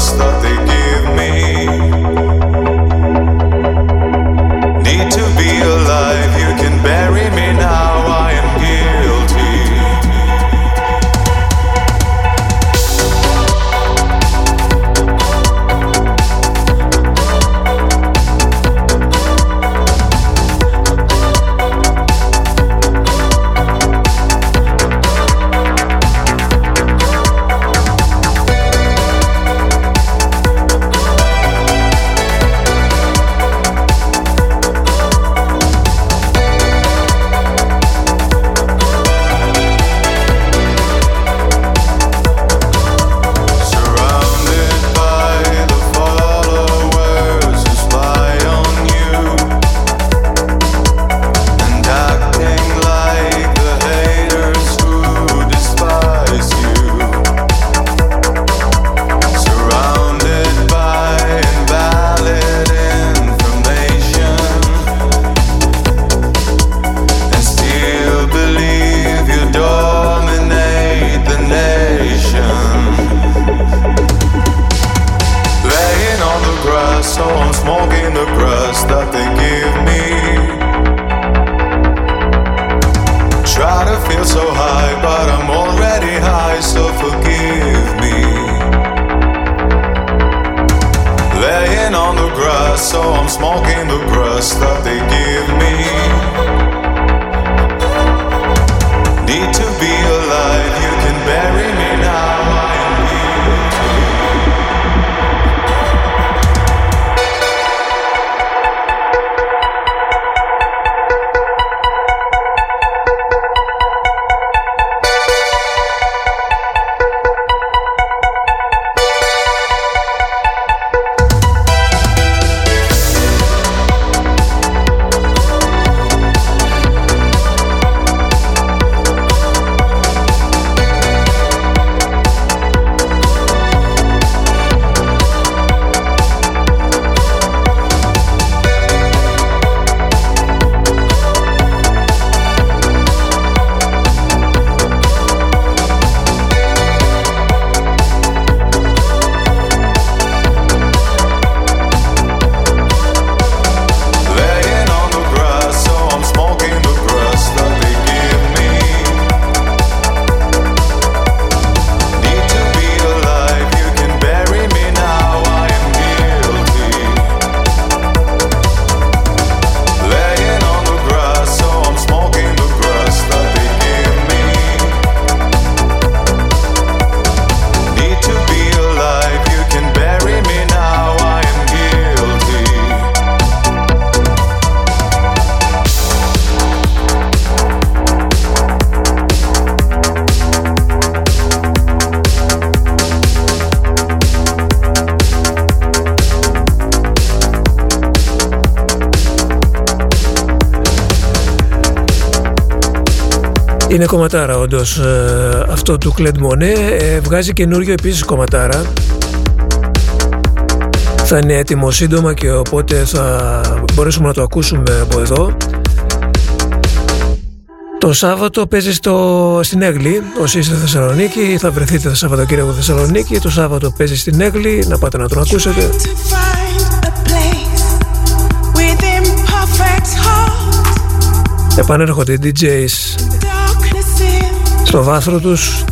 Speaker 10: that they give.
Speaker 2: Είναι κομματάρα όντως αυτό του Κλεντ Μονέ. Ε, βγάζει καινούριο επίσης κομματάρα. Θα είναι έτοιμο σύντομα και οπότε θα μπορέσουμε να το ακούσουμε από εδώ. Το Σάββατο παίζει στο, στην Έγλη. Όσοι είστε στη Θεσσαλονίκη θα βρεθείτε το Σαββατοκύριακο στη Θεσσαλονίκη. Το Σάββατο παίζει στην Έγλη. Να πάτε να τον ακούσετε.
Speaker 11: To find a place within perfect heart,
Speaker 2: Επανέρχονται οι DJs
Speaker 11: darkness in.
Speaker 2: Στο βάθρο τους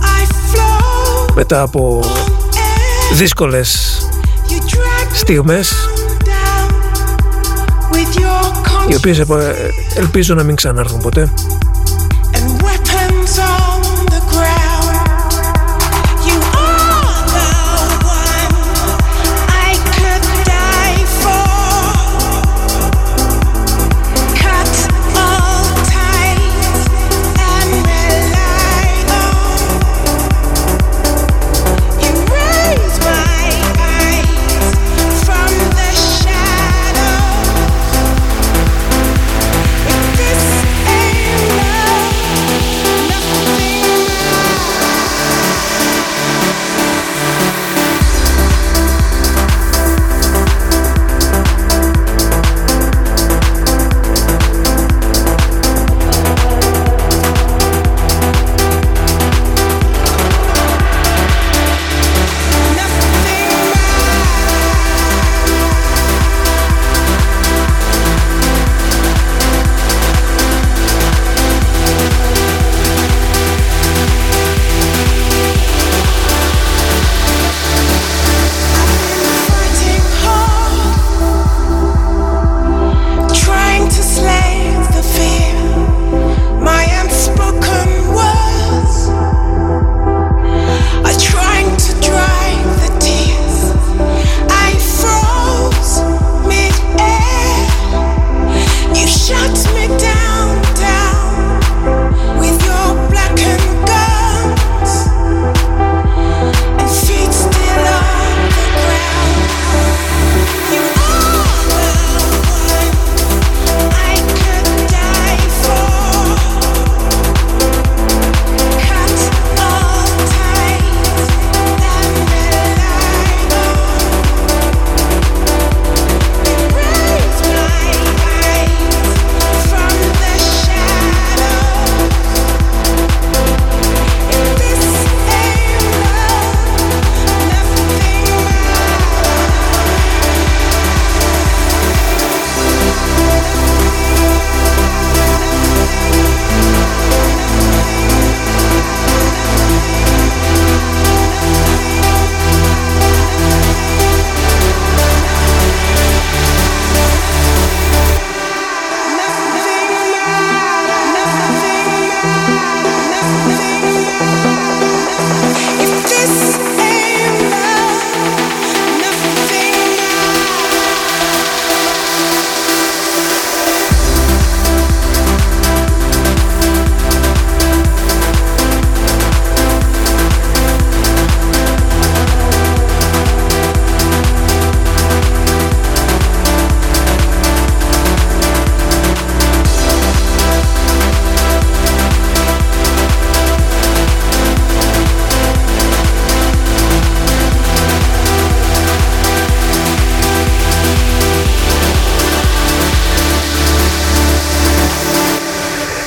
Speaker 11: I flow
Speaker 2: μετά από
Speaker 11: air.
Speaker 2: δύσκολες
Speaker 11: You drag me
Speaker 2: στιγμές
Speaker 11: down with your
Speaker 2: οι οποίες επα- ελπίζω να μην ξανάρθουν ποτέ.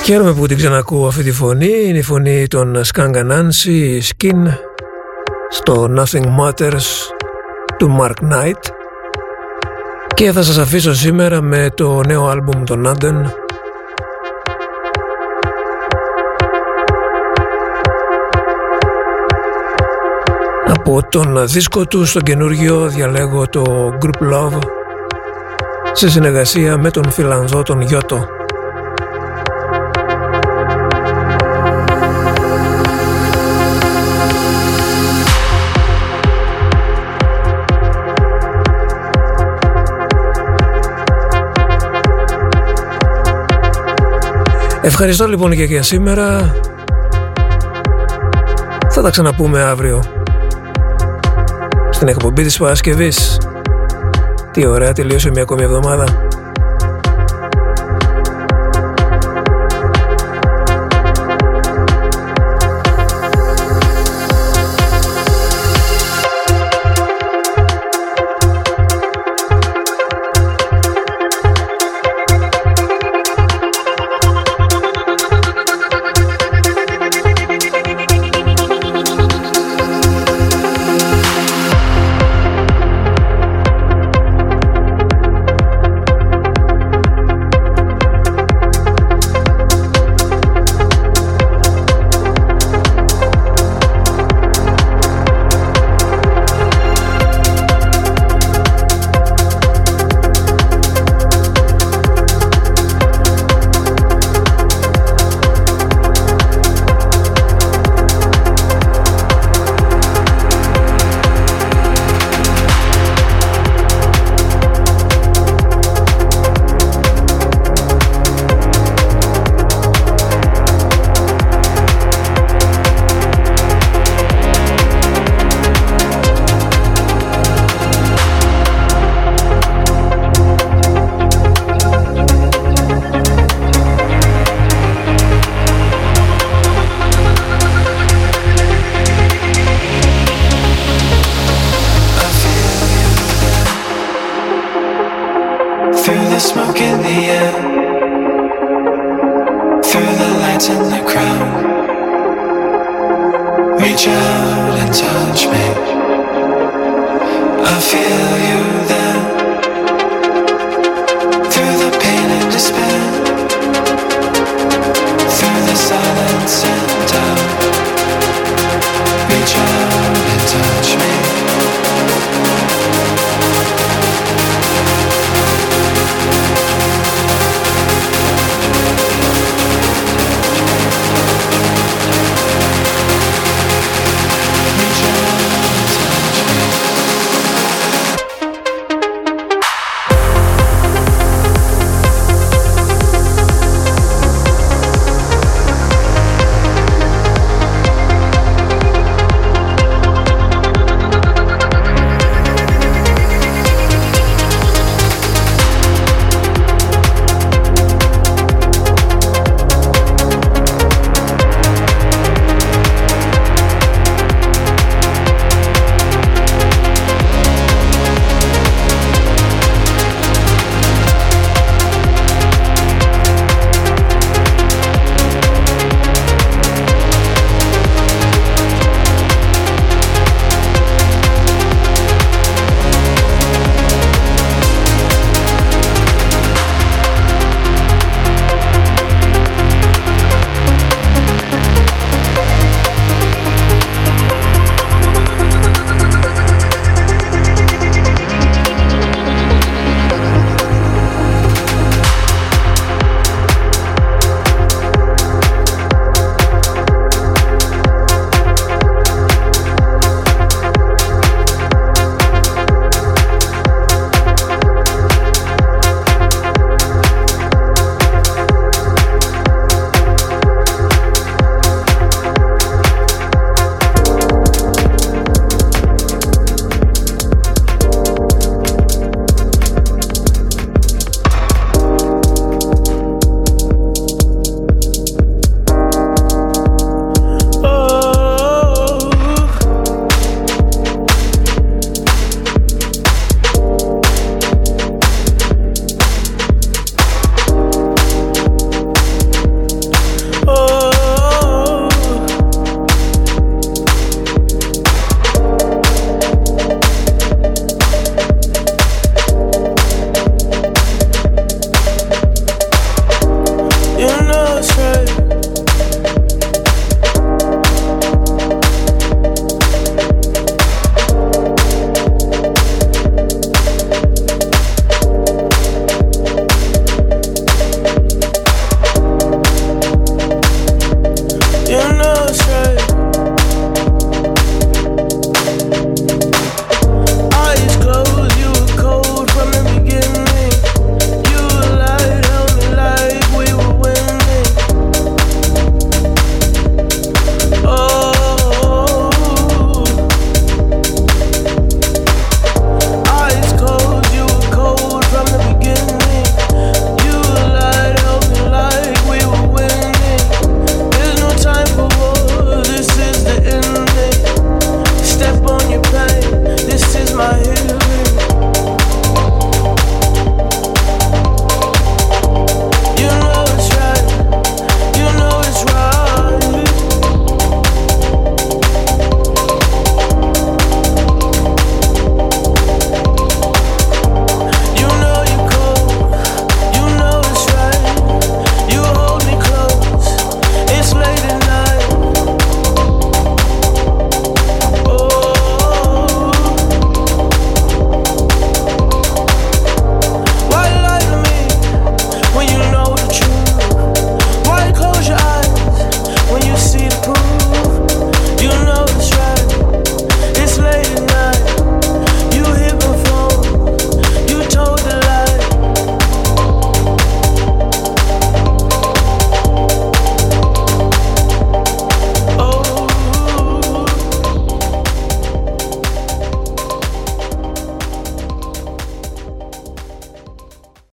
Speaker 2: Χαίρομαι που την ξανακούω αυτή τη φωνή. Είναι η φωνή των Skanga Nancy Skin στο Nothing Matters του Mark Knight. Και θα σας αφήσω σήμερα με το νέο άλμπουμ των Anden Από τον δίσκο του στο καινούργιο διαλέγω το Group Love σε συνεργασία με τον Φιλανδό τον Γιώτο. Ευχαριστώ λοιπόν και για σήμερα. Θα τα ξαναπούμε αύριο στην εκπομπή της Παρασκευής. Τι ωραία, τελείωσε μια ακόμη εβδομάδα.